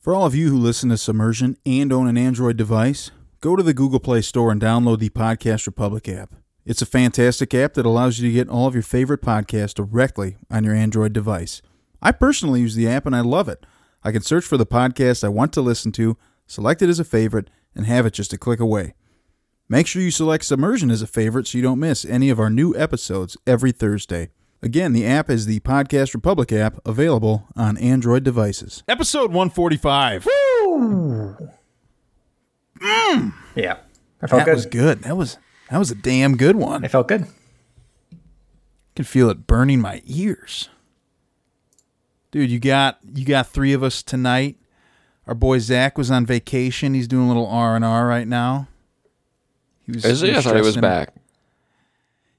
For all of you who listen to Submersion and own an Android device, go to the Google Play Store and download the Podcast Republic app. It's a fantastic app that allows you to get all of your favorite podcasts directly on your Android device. I personally use the app and I love it. I can search for the podcast I want to listen to, select it as a favorite, and have it just a click away. Make sure you select Submersion as a favorite so you don't miss any of our new episodes every Thursday. Again, the app is the Podcast Republic app available on Android devices. Episode 145. Mmm. Yeah. I felt That good. was good. That was that was a damn good one. I felt good. I can feel it burning my ears. Dude, you got you got three of us tonight. Our boy Zach was on vacation. He's doing a little R and R right now. He was, Is he? I thought he was back.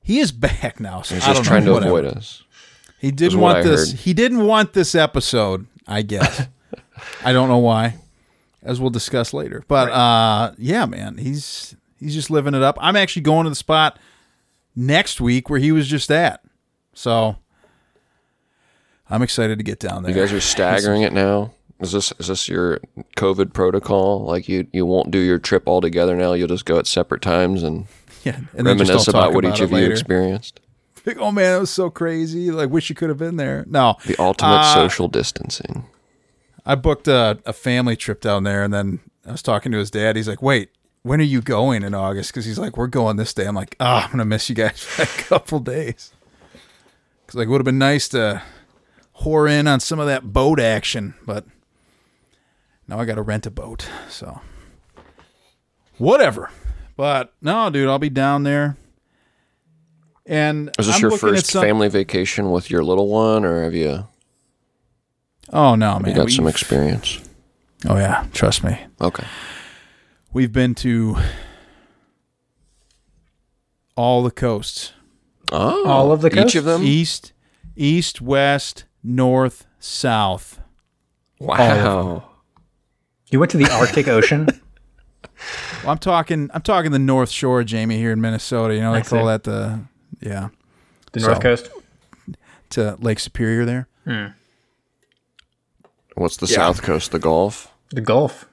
He is back now. So He's just know, trying to whatever. avoid us. He didn't want this. heard. He didn't want this episode. I guess. I don't know why, as we'll discuss later. But uh, yeah, man, he's he's just living it up. I'm actually going to the spot next week where he was just at. So I'm excited to get down there. You guys are staggering it now. Is this is this your COVID protocol? Like you you won't do your trip all together now. You'll just go at separate times and yeah, and then just reminisce about what each it of you experienced. Like, oh man, it was so crazy. Like, wish you could have been there. No, The ultimate Uh, social distancing. I booked a, a family trip down there, and then I was talking to his dad. He's like, "Wait, when are you going in August?" Because he's like, "We're going this day." I'm like, "Oh, I'm gonna miss you guys for a couple days." Because like, it would have been nice to whore in on some of that boat action, but now I got to rent a boat. So whatever. But no, dude, I'll be down there. And Is this I'm your first some- family vacation with your little one, or have you, Oh no, you man! got some we've- experience? oh yeah, trust me. Okay. We've been to all the coasts. Oh, All of the each of them. East, east, west, north, south. Wow. You went to the Arctic Ocean. Well, I'm talking I'm talking the North Shore, Jamie, here in Minnesota. You know, they I call see. that the yeah, The So- North Coast. to Lake Superior there. Hmm. What's the south coast? The Gulf. The Gulf.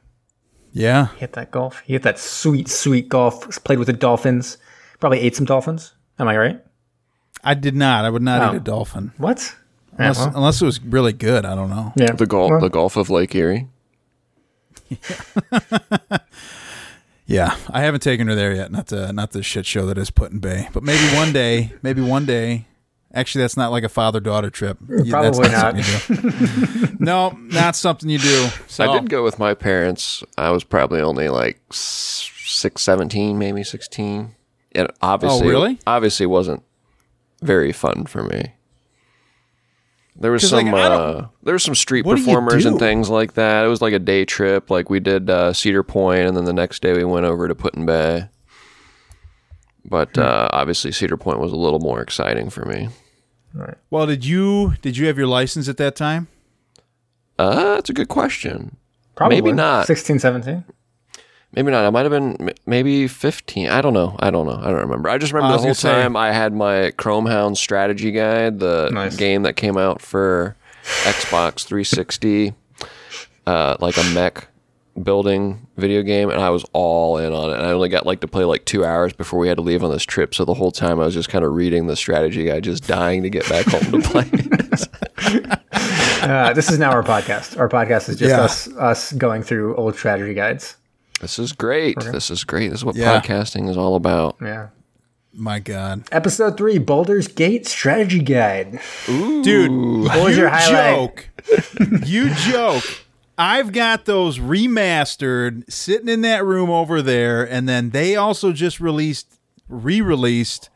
Yeah. He hit that golf. He hit that sweet, sweet golf. Played with the dolphins. Probably ate some dolphins. Am I right? I did not. I would not Oh. eat a dolphin. What? Yeah, Unless, well, unless it was really good. I don't know. yeah. The Gulf. Well, the Gulf of Lake Erie. Yeah. I haven't taken her there yet. Not the not the shit show that is Put-in-Bay. But maybe one day, maybe one day. Actually, that's not like a father daughter trip. You- that's Probably something you do. no, not something you do. So I did go with my parents. I was probably only like s- six, 17, maybe 16. It obviously, Oh, really? obviously wasn't very fun for me. There was 'Cause, some, like, uh, there was some street What do you performers and things like that. It was like a day trip. Like we did uh, Cedar Point, and then the next day we went over to Put-in-Bay. But Hmm. uh, obviously, Cedar Point was a little more exciting for me. Right. Well, did you did you have your license at that time? Uh, that's a good question. probably. maybe not. 16, 17. Maybe not. I might have been maybe 15. I don't know. I don't know. I don't remember. I just remember I the whole gonna say- time I had my Chrome Hound strategy guide, the Nice. game that came out for Xbox 360, uh, like a mech building video game, and I was all in on it. And I only got like to play like two hours before we had to leave on this trip. So the whole time I was just kind of reading the strategy guide, just dying to get back home to play. Uh, this is now our podcast. Our podcast is just Yeah. us us going through old strategy guides. This is great. This is great. This is what Yeah. podcasting is all about. Yeah. My God, Episode three, Baldur's Gate Strategy Guide. dude, What was you your highlight? joke. you joke. I've got those remastered sitting in that room over there, and then they also just released, re-released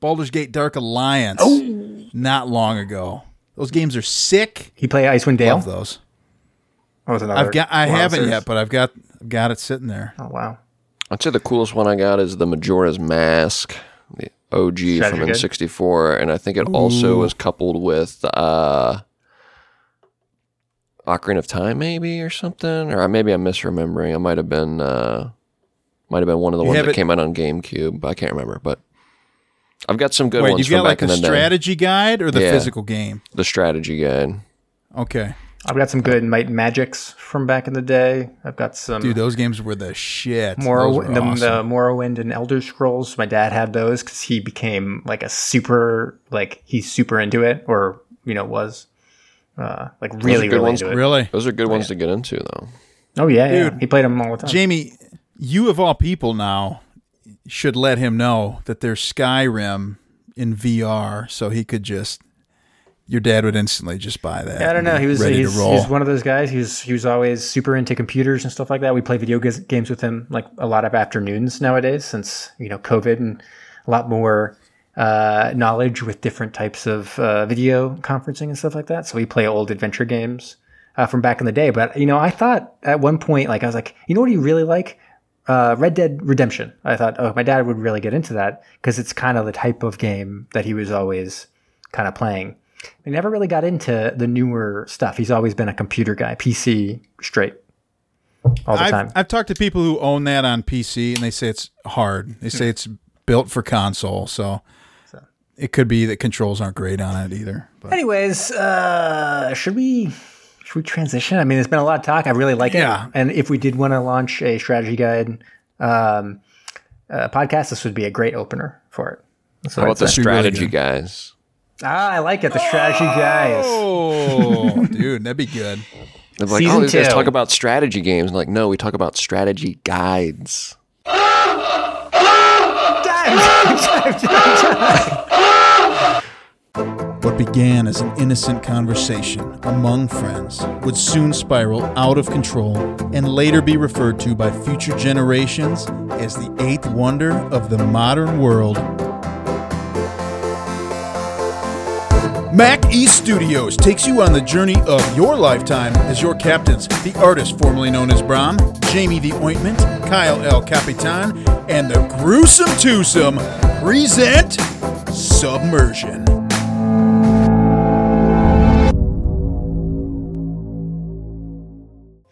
Baldur's Gate Dark Alliance oh. not long ago. Those games are sick. He play Icewind Dale. I love those. Oh, what was another I've got. I haven't yet, but I've got. I've got it sitting there. Oh wow. I'd say the coolest one I got is the Majora's Mask, the OG Strategy from? N64, and I think it also was coupled with uh, Ocarina of Time, maybe or something, or maybe I'm misremembering. It might have been uh, might have been one of the You ones that it- came out on GameCube. I can't remember, but I've got some good Wait, ones you've from got like back the in the strategy guide or the Yeah. physical game? The strategy guide. Okay. I've got some good Might and Magics from back in the day. I've got some Dude, those games were the shit. Those were the, awesome. the Morrowind and Elder Scrolls. My dad had those because he became like a super, like he's super into it, or you know was, uh, like really, good really ones. into it. really? Those are good ones to get into, though. Oh yeah, yeah, Dude. he played them all the time. Jamie, you of all people now should let him know that there's Skyrim in VR, so he could just. Your dad would instantly just buy that. I don't know. He was he's, he's one of those guys. He was he was always super into computers and stuff like that. We play video g- games with him like a lot of afternoons nowadays since you know COVID and a lot more uh, knowledge with different types of uh, video conferencing and stuff like that. So we play old adventure games uh, from back in the day. But you know, I thought at one point like I was like, you know what do you really like? Uh, Red Dead Redemption. I thought, oh, my dad would really get into that because it's kind of the type of game that he was always kind of playing. He never really got into the newer stuff. He's always been a computer guy, PC straight, all the I've, time. I've talked to people who own that on PC, and they say it's hard. They say it's built for console, so, it could be that controls aren't great on it either. But Anyways, uh, should we should we transition? I mean, there's been a lot of talk. I really like Yeah. it. And if we did want to launch a strategy guide um, uh, podcast, this would be a great opener for it. That's what How about the say. be really strategy guys? Ah, I like it. The strategy guys. oh, dude, that'd be good. They're like, Season oh, these guys two. talk about strategy games. And like, no, we talk about strategy guides. What began as an innocent conversation among friends would soon spiral out of control and later be referred to by future generations as the eighth wonder of the modern world. Mac East Studios takes you on the journey of your lifetime as your captains, the artist formerly known as Brom, Jamie the Ointment, Kyle El Capitan, and the Gruesome Twosome present Submersion.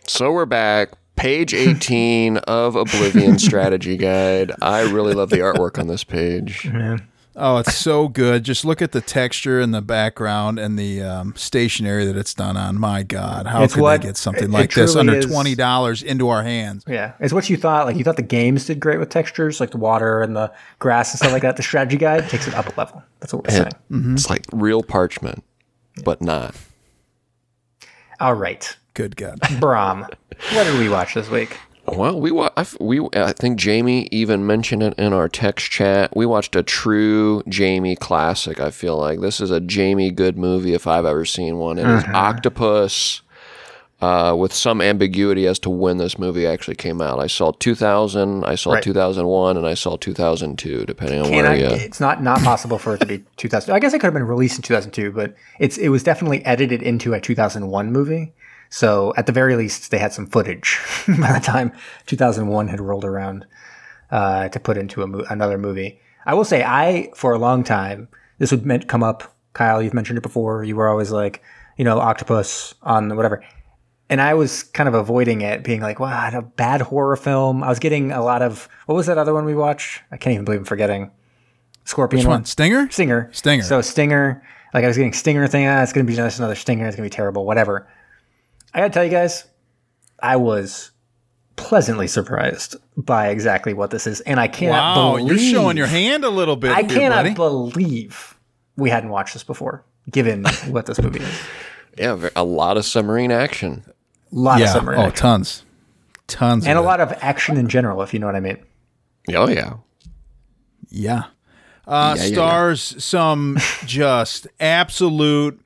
So we're back. Page 18 of Oblivion Strategy Guide. I really love the artwork on this page. Oh, it's so good. Just look at the texture and the background and the um, stationery that it's done on. My God, how It's could what- they get something it- like it this under is- twenty dollars into our hands? Yeah, it's what you thought. Like you thought the games did great with textures, like the water and the grass and stuff like that. The strategy guide takes it up a level. That's what we're saying. Mm-hmm. It's like real parchment, but not. All right, Good God. Brom, what did we watch this week? Well, we wa- we I think Jamie even mentioned it in our text chat. We watched a true Jamie classic. I feel like this is a Jamie good movie if I've ever seen one. it It is Octopus, uh, with some ambiguity as to when this movie actually came out. I saw 2000, I saw Right. 2001, and I saw 2002, depending on And where I, you. it's not not possible for it to be 2000. I guess it could have been released in 2002, but it's it was definitely edited into a 2001 movie. So at the very least, they had some footage by the time 2001 had rolled around uh, to put into a mo- another movie. I will say, I for a long time this would meant come up. Kyle, you've mentioned it before. You were always like, you know, octopus on whatever. And I was kind of avoiding it, being like, "Wow, a bad horror film." I was getting a lot of what was that other one we watched? I can't even believe I'm forgetting. Scorpion Which one? Stinger? Stinger. Stinger. So Stinger. Like I was getting Stinger thing. Ah, it's gonna be just another Stinger. It's gonna be terrible. Whatever. I gotta tell you guys, I was pleasantly surprised by exactly what this is, and I cannot Wow, believe you're showing your hand a little bit. I here, cannot buddy. believe we hadn't watched this before, given what this movie is. Yeah, a lot of submarine action. A lot of submarine Oh, action. tons, tons, and a it. lot of action in general, if you know what I mean. Oh yeah, Yeah. Uh, Yeah, yeah, yeah. stars some just absolute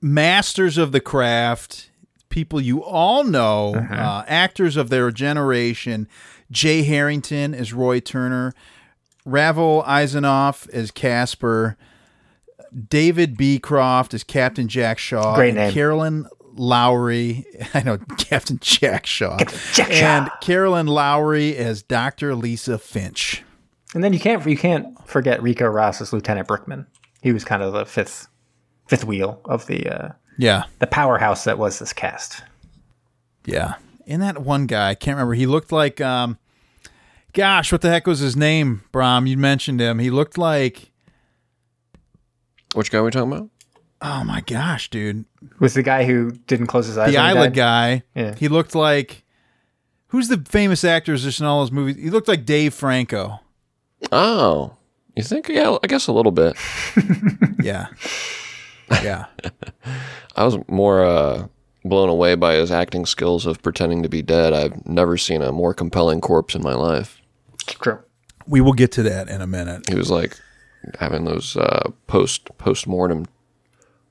masters of the craft, people you all know, Uh-huh. uh, actors of their generation. Jay Harrington as Roy Turner, Ravil Isyanov as Casper, David Beecroft as Captain Jack Shaw, Great name. Carolyn Lowery. I know Captain Jack Shaw, Jack Shaw. and Carolyn Lowery as Dr. Lisa Finch. And then you can't you can't forget Ricco Ross as Lieutenant Brickman. He was kind of the fifth fifth wheel of the uh, Yeah, the powerhouse that was this cast. Yeah. And that one guy, I can't remember. He looked like um gosh, what the heck was his name? Brom, you mentioned him. He looked like which guy are we talking about? Oh my gosh, dude. Was the guy who didn't close his eyes? The eyelid guy. Yeah. He looked like who's the famous actors just in all those movies? He looked like Dave Franco. Oh, you think? Yeah, I guess a little bit. Yeah. Yeah. I was more uh, blown away by his acting skills of pretending to be dead. I've never seen a more compelling corpse in my life. It's true. We will get to that in a minute. He was like having those uh, post post mortem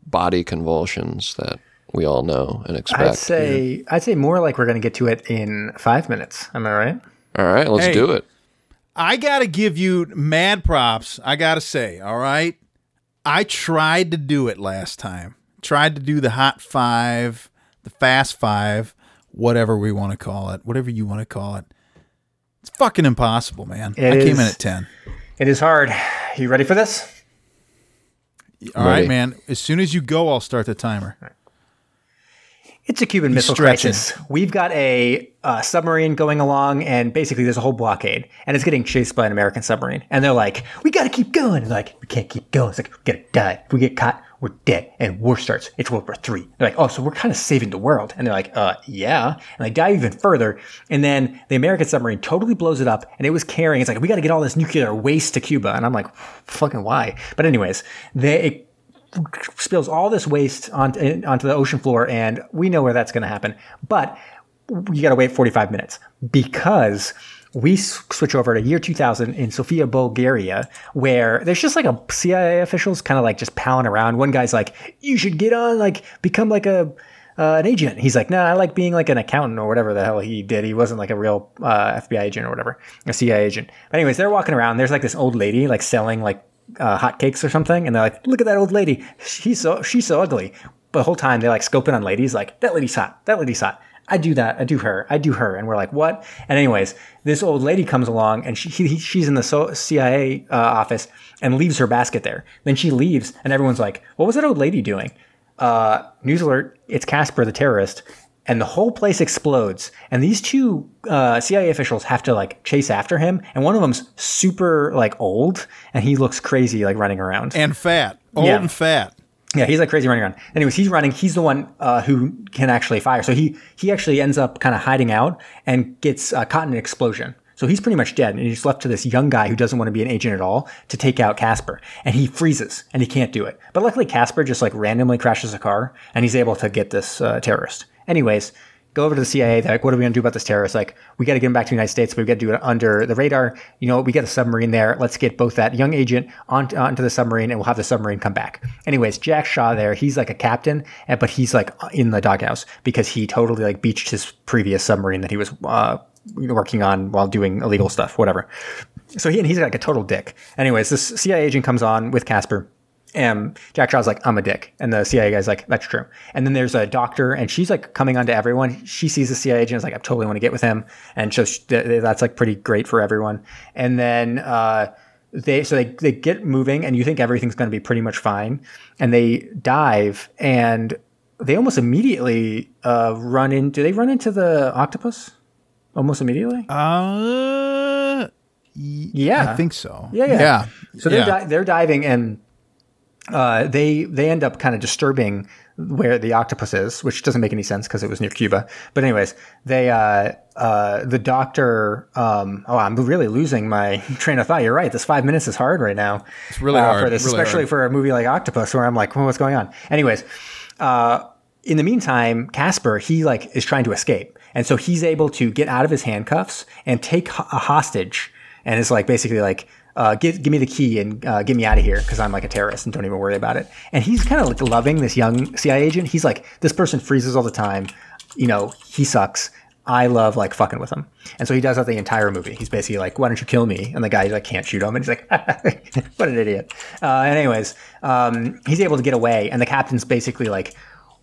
body convulsions that we all know and expect. I'd say I'd say more like we're going to get to it in five minutes. Am I right? all right, let's Hey. do it. I got to give you mad props. I got to say, all right? I tried to do it last time. Tried to do the hot 5, the fast 5, whatever we want to call it, whatever you want to call it. It's fucking impossible, man. It I came in at 10. It is hard. You ready for this? All right, Ready. man. As soon as you go, I'll start the timer. It's a Cuban Missile stretching. Crisis. We've got a uh, submarine going along, and basically there's a whole blockade, and it's getting chased by an American submarine. And they're like, "We got to keep going." And like, "We can't keep going." It's like, "We gotta die. If we get caught, we're dead." And war starts. It's World War Three. They're like, "Oh, so we're kind of saving the world?" And they're like, "Uh, yeah." And they dive even further, and then the American submarine totally blows it up, and it was carrying. It's like, "We got to get all this nuclear waste to Cuba," and I'm like, "Fucking why?" But anyways, they. Spills all this waste onto, onto the ocean floor, and we know where that's going to happen. But you got to wait 45 minutes because we switch over to year 2000 in Sofia, Bulgaria, where there's just like a CIA officials kind of like just palling around. One guy's like, "You should get on, like, become like a." Uh, an agent. He's like, no, I like being like an accountant or whatever the hell he did. He wasn't like a real uh, FBI agent or whatever, a CIA agent. But anyways, they're walking around. There's like this old lady like selling like uh, hotcakes or something, and they're like, "Look at that old lady. She's so she's so ugly." But the whole time they're like scoping on ladies, like, "That lady's hot. That lady's hot. I do that. I do her. I do her." And we're like, "What?" And anyways, this old lady comes along, and she he, she's in the CIA uh, office and leaves her basket there. Then she leaves, and everyone's like, "What was that old lady doing?" Uh, news alert! It's Casper the terrorist. And the whole place explodes, and these two uh, CIA officials have to like chase after him. And one of them's super like old, and he looks crazy like running around. And fat. Old Yeah. and fat. Yeah, he's like crazy running around. Anyways, he's running. He's the one uh, who can actually fire. So he he actually ends up kind of hiding out and gets uh, caught in an explosion. So he's pretty much dead, and he's left to this young guy who doesn't want to be an agent at all to take out Casper. And he freezes, and he can't do it. But luckily, Casper just like randomly crashes a car, and he's able to get this uh, terrorist. Anyways, go over to the CIA. They're like, what are we going to do about this terrorist? Like, we got to get him back to the United States, but we got to do it under the radar. You know, we got a submarine there. Let's get both that young agent onto, onto the submarine, and we'll have the submarine come back. Anyways, Jack Shaw there, he's like a captain, but he's like in the doghouse because he totally like beached his previous submarine that he was uh, working on while doing illegal stuff, whatever. So he and he's like a total dick. Anyways, this CIA agent comes on with Casper. And Jack Shaw's like, I'm a dick. And the CIA guy's like, that's true. And then there's a doctor, and she's like coming on to everyone. She sees the CIA agent, and is like, I totally want to get with him. And so she, that's like pretty great for everyone. And then, uh, they, so they, they get moving, and you think everything's going to be pretty much fine. And they dive, and they almost immediately uh, run into, they run into the octopus? Almost immediately? Uh, yeah. I think so. Yeah, yeah. Yeah. So they're yeah. di- they're diving and uh, they they end up kind of disturbing where the octopus is, which doesn't make any sense because it was near Cuba. But anyways, they uh, uh, the doctor. Um, oh, I'm really losing my train of thought. You're right. This five minutes is hard right now. It's really hard, for this, really especially hard. for a movie like Octopus, where I'm like, well, what's going on? Anyways, uh, in the meantime, Casper he like is trying to escape, and so he's able to get out of his handcuffs and take a hostage, and it's like basically like. Uh, give, give me the key and uh, get me out of here because I'm like a terrorist and don't even worry about it. And he's kind of like loving this young CIA agent. He's like, this person freezes all the time. You know, he sucks. I love like fucking with him. And so he does that the entire movie. He's basically like, why don't you kill me? And the guy like can't shoot him. And he's like, what an idiot. Uh, anyways, um, he's able to get away. And the captain's basically like,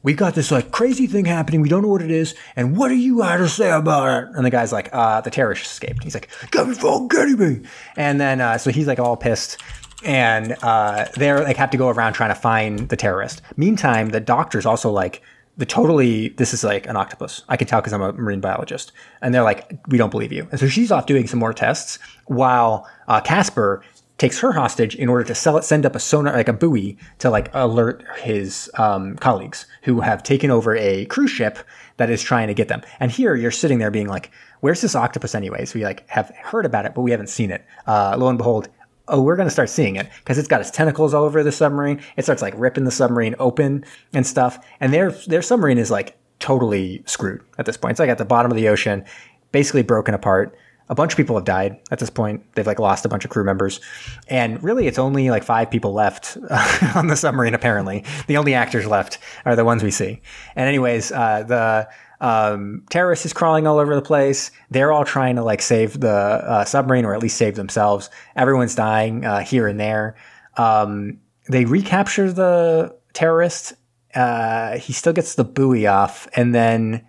we got this like crazy thing happening. We don't know what it is. And what do you have to say about it? And the guy's like, uh, the terrorist escaped. He's like, get me fucking getting me. And then, uh, so he's like all pissed. And, uh, they're like have to go around trying to find the terrorist. Meantime, the doctor's also like, the totally, this is like an octopus. I can tell because I'm a marine biologist. And they're like, we don't believe you. And so she's off doing some more tests while, uh, Casper takes her hostage in order to sell it, send up a sonar, like a buoy to like alert his um, colleagues who have taken over a cruise ship that is trying to get them. And here you're sitting there being like, where's this octopus anyways? We like have heard about it, but we haven't seen it. Uh, lo and behold, oh, we're going to start seeing it because it's got its tentacles all over the submarine. It starts like ripping the submarine open and stuff. And their, their submarine is like totally screwed at this point. It's like at the bottom of the ocean, basically broken apart. A bunch of people have died at this point. They've like lost a bunch of crew members. And really, it's only like five people left on the submarine, apparently. The only actors left are the ones we see. And, anyways, uh, the um, terrorists is crawling all over the place. They're all trying to like save the uh, submarine or at least save themselves. Everyone's dying uh, here and there. Um, they recapture the terrorist. Uh, he still gets the buoy off, and then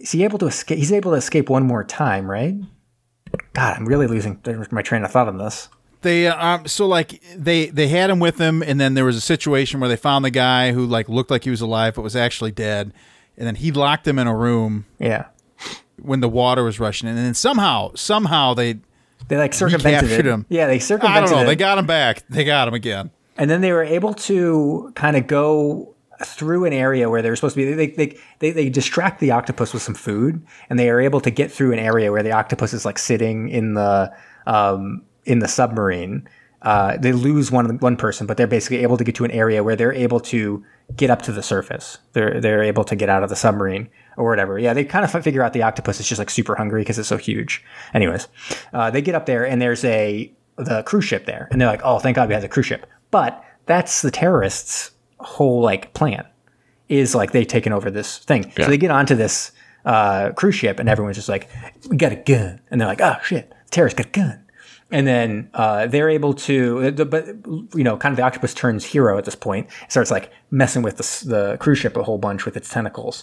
is he able to escape? He's able to escape one more time, right? God, I'm really losing my train of thought on this. They um so like they they had him with them, and then there was a situation where they found the guy who like looked like he was alive but was actually dead, and then he locked them in a room Yeah, when the water was rushing in, and then somehow somehow they they like circumvented him. Yeah, they circumvented. I don't know it. they got him back they got him again. and then they were able to kind of go through an area where they're supposed to be. They, they, they, they distract the octopus with some food, and they are able to get through an area where the octopus is like sitting in the um, in the submarine. Uh, they lose one one person, but they're basically able to get to an area where they're able to get up to the surface. They're they're able to get out of the submarine or whatever. Yeah, they kind of figure out the octopus is just like super hungry because it's so huge. Anyways, uh, they get up there and there's a the cruise ship there, and they're like, "Oh, thank God we have the cruise ship." But that's the terrorists' whole like plan is like they've taken over this thing. Yeah. So they get onto this uh, cruise ship, and everyone's just like, "We got a gun," and they're like, "Oh shit, the terrorists got a gun." And then uh, they're able to, the- but you know, kind of the octopus turns hero at this point. Starts like messing with the, the cruise ship a whole bunch with its tentacles,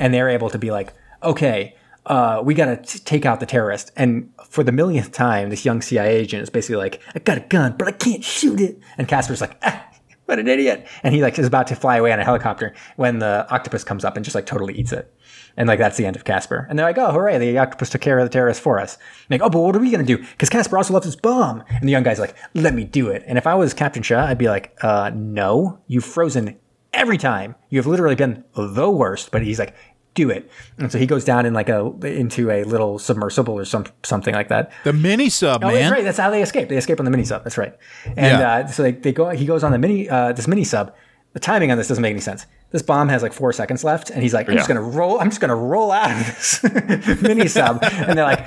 and they're able to be like, okay, uh, we got to take out the terrorist. And for the millionth time, this young CIA agent is basically like, I got a gun, but I can't shoot it. And Casper's like, ah, what an idiot. And he like is about to fly away on a helicopter when the octopus comes up and just like totally eats it. And like that's the end of Casper. And they're like, oh, hooray, the octopus took care of the terrorist for us. And like, oh, but what are we gonna do? Because Casper also loves his bomb. And the young guy's like, let me do it. And if I was Captain Shaw, I'd be like, uh, no, you've frozen every time. You have literally been the worst. But he's like, do it. And so he goes down in like a into a little submersible or some something like that. The mini sub Oh, that's man. right. That's how they escape. They escape on the mini sub. That's right. And Yeah. uh, so they, they go. He goes on the mini uh, this mini sub. The timing on this doesn't make any sense. This bomb has like four seconds left, and he's like, "I'm just gonna roll. I'm just gonna roll out of this mini sub." And they're like,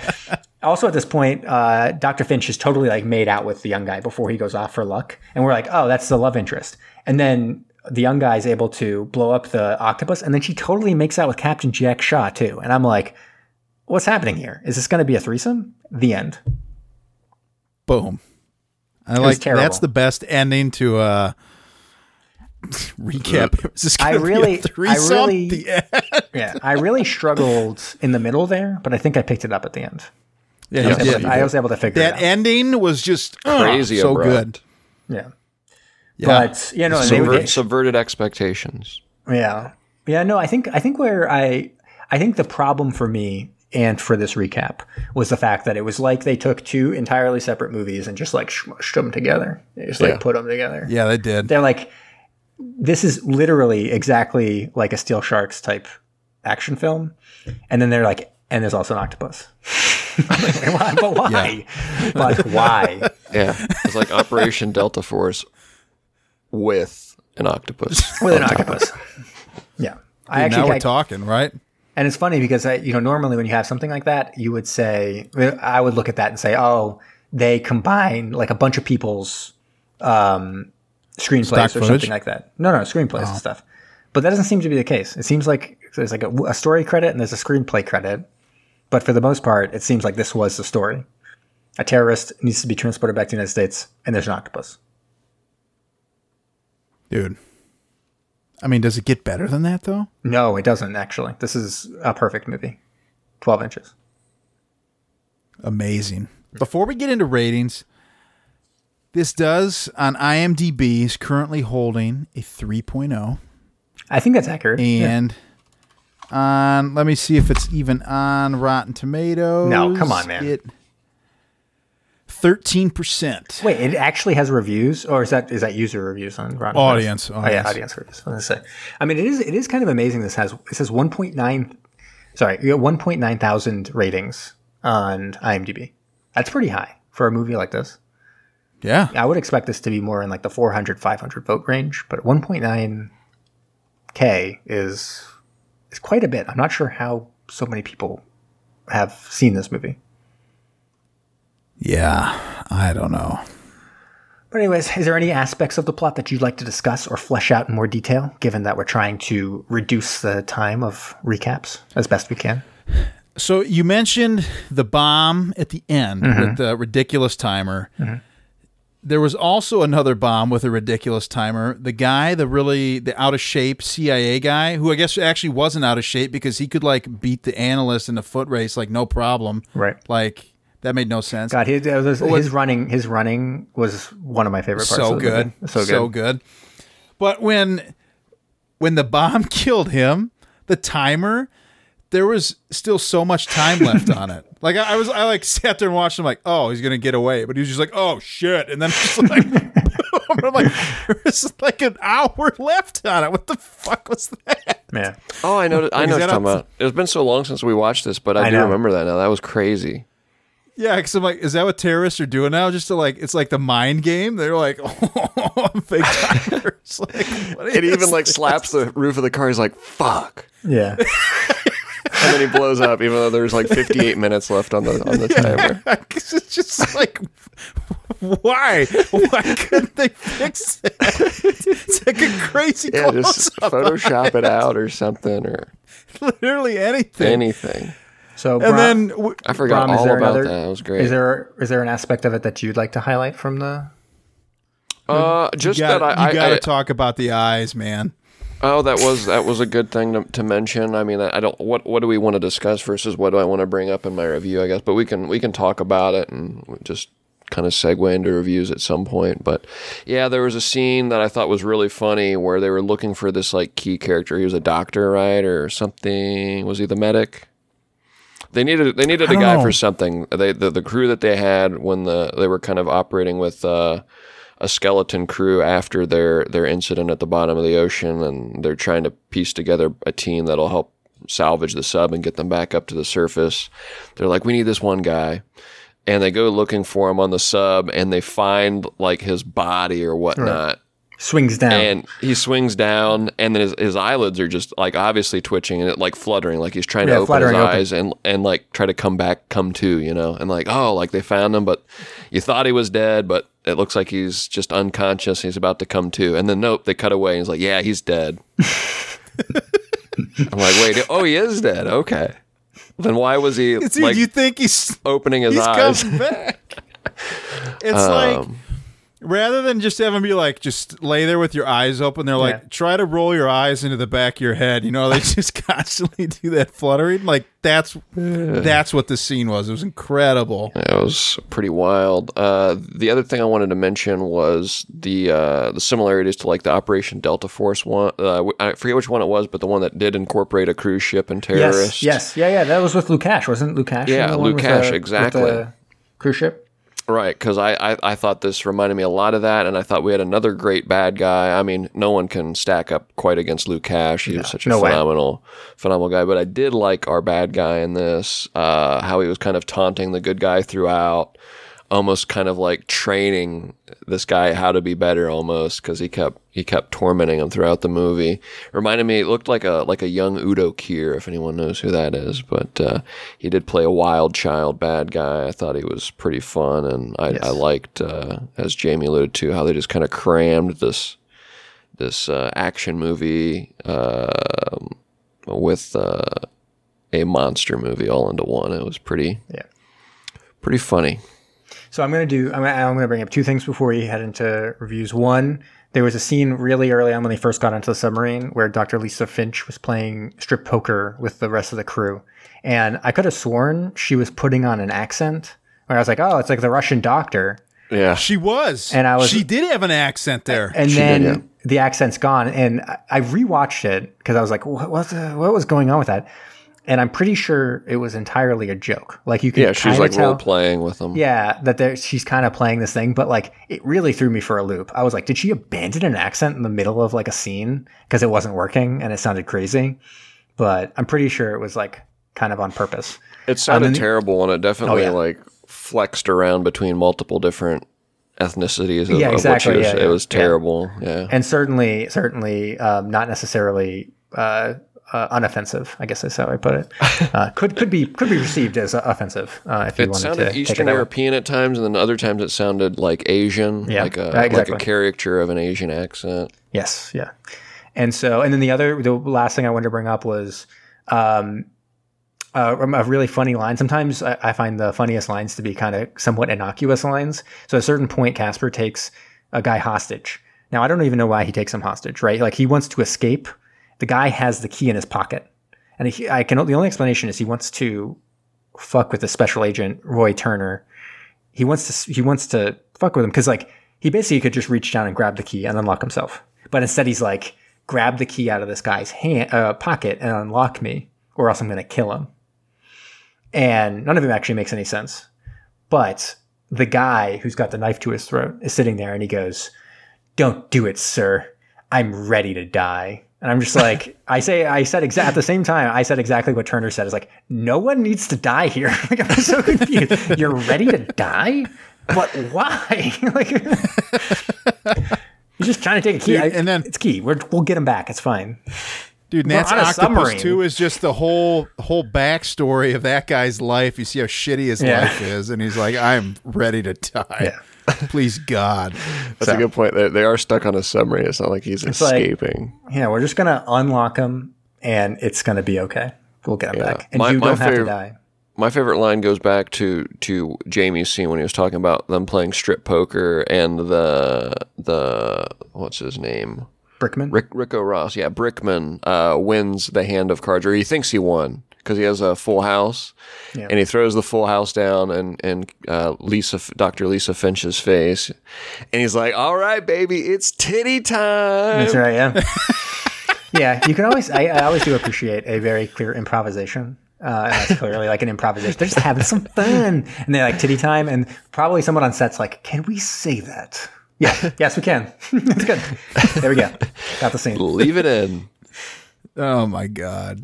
also at this point, uh, Doctor Finch is totally like made out with the young guy before he goes off for luck, and we're like, "Oh, that's the love interest." And then the young guy is able to blow up the octopus, and then she totally makes out with Captain Jack Shaw too. And I'm like, "What's happening here? Is this going to be a threesome?" The end. Boom. I like terrible. that's the best ending to uh recap. Is this I gonna be a really- I really- The end? Yeah, I really struggled in the middle there, but I think I picked it up at the end. Yeah, I you was, able did. to, I was able to figure that it out. ending was just uh, Crazy so abrupt. good. yeah. Yeah. But you know, they, Subvert, they, subverted expectations. yeah, yeah. No, I think I think where I I think the problem for me and for this recap was the fact that it was like they took two entirely separate movies and just like smushed them together. They just like Yeah. put them together. yeah, they did. They're like, this is literally exactly like a Steel Sharks type action film, and then they're like, and there's also an octopus. Like, why? but why? But why? Yeah, it's like Operation Delta Force with an octopus. with an octopus. Yeah, I now actually we're I- talking, right? and it's funny because I, you know, normally when you have something like that, you would say, I would look at that and say, oh, they combine like a bunch of people's um, screenplays Stock or footage? something like that. No, no, screenplays and stuff. But that doesn't seem to be the case. It seems like there's like a, a story credit and there's a screenplay credit. But for the most part, it seems like this was the story. A terrorist needs to be transported back to the United States, and there's an octopus. Dude. I mean, does it get better than that though? No, it doesn't actually. This is a perfect movie. 12 inches. Amazing. Before we get into ratings, this does on IMDb is currently holding a 3.0 I think that's accurate. Yeah. and on let me see if it's even on Rotten Tomatoes. No, come on, man. It thirteen percent. Wait, it actually has reviews, or is that is that user reviews on Rotten Audience, Tomatoes? Oh yeah, audience. audience reviews. I say. I mean, it is it is kind of amazing. This has it says 1.9, sorry, you got 1.9 thousand ratings on IMDb. That's pretty high for a movie like this. Yeah, I would expect this to be more in like the 400, 500 vote range, but 1.9 k is is quite a bit. I'm not sure how so many people have seen this movie. Yeah. I don't know. But anyways, is there any aspects of the plot that you'd like to discuss or flesh out in more detail, given that we're trying to reduce the time of recaps as best we can? So you mentioned the bomb at the end mm-hmm. with the ridiculous timer. Mm-hmm. There was also another bomb with a ridiculous timer. The guy, the really the out of shape CIA guy, who I guess actually wasn't out of shape because he could like beat the analyst in a foot race like no problem. Right. Like that made no sense. God, his, his, his running, his running was one of my favorite parts. so of the good, movie. so good. so good. But when when the bomb killed him, the timer, there was still so much time left on it. Like I, I was, I like sat there and watched him, like, oh, he's gonna get away, but he was just like, oh shit, and then just like, boom. I'm like, there's like an hour left on it. What the fuck was that? Yeah. Oh, I know. I know what that you're talking about. It's been so long since we watched this, but I, I do know. remember that now. That was crazy. Yeah, because I'm like, is that what terrorists are doing now? Just to like, it's like the mind game. They're like, oh, fake timers. like, what It is even like slaps the roof of the car. He's like, "Fuck," Yeah. and then he blows up, even though there's like 58 minutes left on the on the timer. Because it's just like, why? Why couldn't they fix it? It's like a crazy Yeah, just. Photoshop it out or something or literally anything. anything. So, and Brom- then w- I forgot Brom, is all about another- that. That was great. is there is there an aspect of it that you'd like to highlight from the? uh, just you that I, you got to I, talk about the eyes, man. Oh, that was that was a good thing to, to mention. I mean, I don't. What what do we want to discuss versus what do I want to bring up in my review? I guess, but we can we can talk about it and just kind of segue into reviews at some point. But yeah, there was a scene that I thought was really funny where they were looking for this like key character. He was a doctor, right, or something. Was he the medic? They needed they needed a guy know. for something. They the, the crew that they had when the they were kind of operating with uh, a skeleton crew after their their incident at the bottom of the ocean, and they're trying to piece together a team that'll help salvage the sub and get them back up to the surface. They're like, we need this one guy. And they go looking for him on the sub, and they find like his body or whatnot Swings down. and he swings down and then his, his eyelids are just like obviously twitching and it like fluttering like he's trying Yeah, to open his open. eyes and and like try to come back come to you know and like oh like they found him but you thought he was dead but it looks like he's just unconscious he's about to come to and then nope they cut away and he's like yeah he's dead i'm like wait oh he is dead okay then why was he It's like you think he's opening his he's eyes coming back? It's like Um, rather than just have him be like, just lay there with your eyes open. They're like, Yeah. try to roll your eyes into the back of your head. You know, they just constantly do that fluttering. Like that's that's what the scene was. It was incredible. It was pretty wild. Uh, the other thing I wanted to mention was the uh, the similarities to like the Operation Delta Force one. Uh, I forget which one it was, but the one that did incorporate a cruise ship and terrorists. yes, yes, yeah, yeah. That was with Lukash, wasn't Lukash? Yeah, the Lukash, the- with exactly. the cruise ship. Right, because I, I, I thought this reminded me a lot of that, and I thought we had another great bad guy. I mean, no one can stack up quite against Luke Cash. He was such a no way. phenomenal, phenomenal guy. But I did like our bad guy in this, uh, how he was kind of taunting the good guy throughout, almost kind of like training this guy how to be better, almost because he kept he kept tormenting him throughout the movie. Reminded me, it looked like a like a young Udo Kier, if anyone knows who that is. But uh, he did play a wild child bad guy. I thought he was pretty fun, and I, Yes. I liked, uh, as Jamie alluded to, how they just kind of crammed this this uh, action movie um with uh, a monster movie all into one. It was pretty Yeah. pretty funny. So I'm going to do. I'm gonna, I'm going to bring up two things before we head into reviews. One, there was a scene really early on when they first got onto the submarine where Dr. Lisa Finch was playing strip poker with the rest of the crew, and I could have sworn she was putting on an accent. Where I was like, oh, it's like the Russian doctor, Yeah, She was, And I was- She did have an accent there. and She then did, yeah. the accent's gone. And I- I rewatched it because I was like, what, what, the, what was going on with that? And I'm pretty sure it was entirely a joke. Like you can Yeah, she's like tell, role playing with them. Yeah, that there, she's kind of playing this thing, but like it really threw me for a loop. I was like, did she abandon an accent in the middle of like a scene because it wasn't working and it sounded crazy? But I'm pretty sure it was like kind of on purpose. It sounded the- terrible, and it definitely yeah. like flexed around between multiple different ethnicities. Of, Yeah, of exactly, it was, yeah, it was terrible. Yeah. and certainly certainly um, not necessarily uh, uh, unoffensive. I guess that's how I put it. Uh, could could be could be received as uh, offensive uh, if you It wanted to sounded take it Eastern way. European at times, and then other times it sounded like Asian, Yeah, like a uh, exactly. like a caricature of an Asian accent. Yes, yeah. And so, and then the other, the last thing I wanted to bring up was um, uh, a really funny line. Sometimes I, I find the funniest lines to be kind of somewhat innocuous lines. So at a certain point, Casper takes a guy hostage. Now, I don't even know why he takes him hostage, right? Like he wants to escape. The guy has the key in his pocket. And he, I can, the only explanation is he wants to fuck with the special agent, Roy Turner. He wants to, he wants to fuck with him because like he basically could just reach down and grab the key and unlock himself. But instead he's like, grab the key out of this guy's hand, uh, pocket and unlock me or else I'm going to kill him. And none of it actually makes any sense. But the guy who's got the knife to his throat is sitting there and he goes, Don't do it, sir. I'm ready to die. And I'm just like, I say, I said exact at the same time, I said exactly what Turner said. Is like, no one needs to die here. like, I'm so confused. You're ready to die, but why? like, he's just trying to take a key. Dude, and then- it's key. We're, we'll get him back. It's fine. Dude, Nat's Octopus submarine. 2 is just the whole whole backstory of that guy's life. You see how shitty his Yeah. life is, and he's like, I'm ready to die. Yeah. Please God. That's a good point. They, they are stuck on a submarine. It's not like he's like- escaping. Yeah, we're just gonna unlock him, and it's gonna be okay. We'll get him Yeah. back, and My- you my don't have to favorite- die. My favorite line goes back to to Jamie's scene when he was talking about them playing strip poker and the the what's his name Brickman. Rick Ricco Ross yeah Brickman uh, wins the hand of cards or he thinks he won because he has a full house Yeah. and he throws the full house down and and uh, Lisa Dr. Lisa Finch's face and he's like all right baby it's titty time That's right. Yeah. yeah. You can always. I, I always do appreciate a very clear improvisation. Uh, and that's clearly like an improvisation. They're just having some fun, and they're like titty time, and probably someone on set's like, "Can we say that?" Yeah. Yes, we can. That's good. There we go. Got the scene. leave it in Oh my God.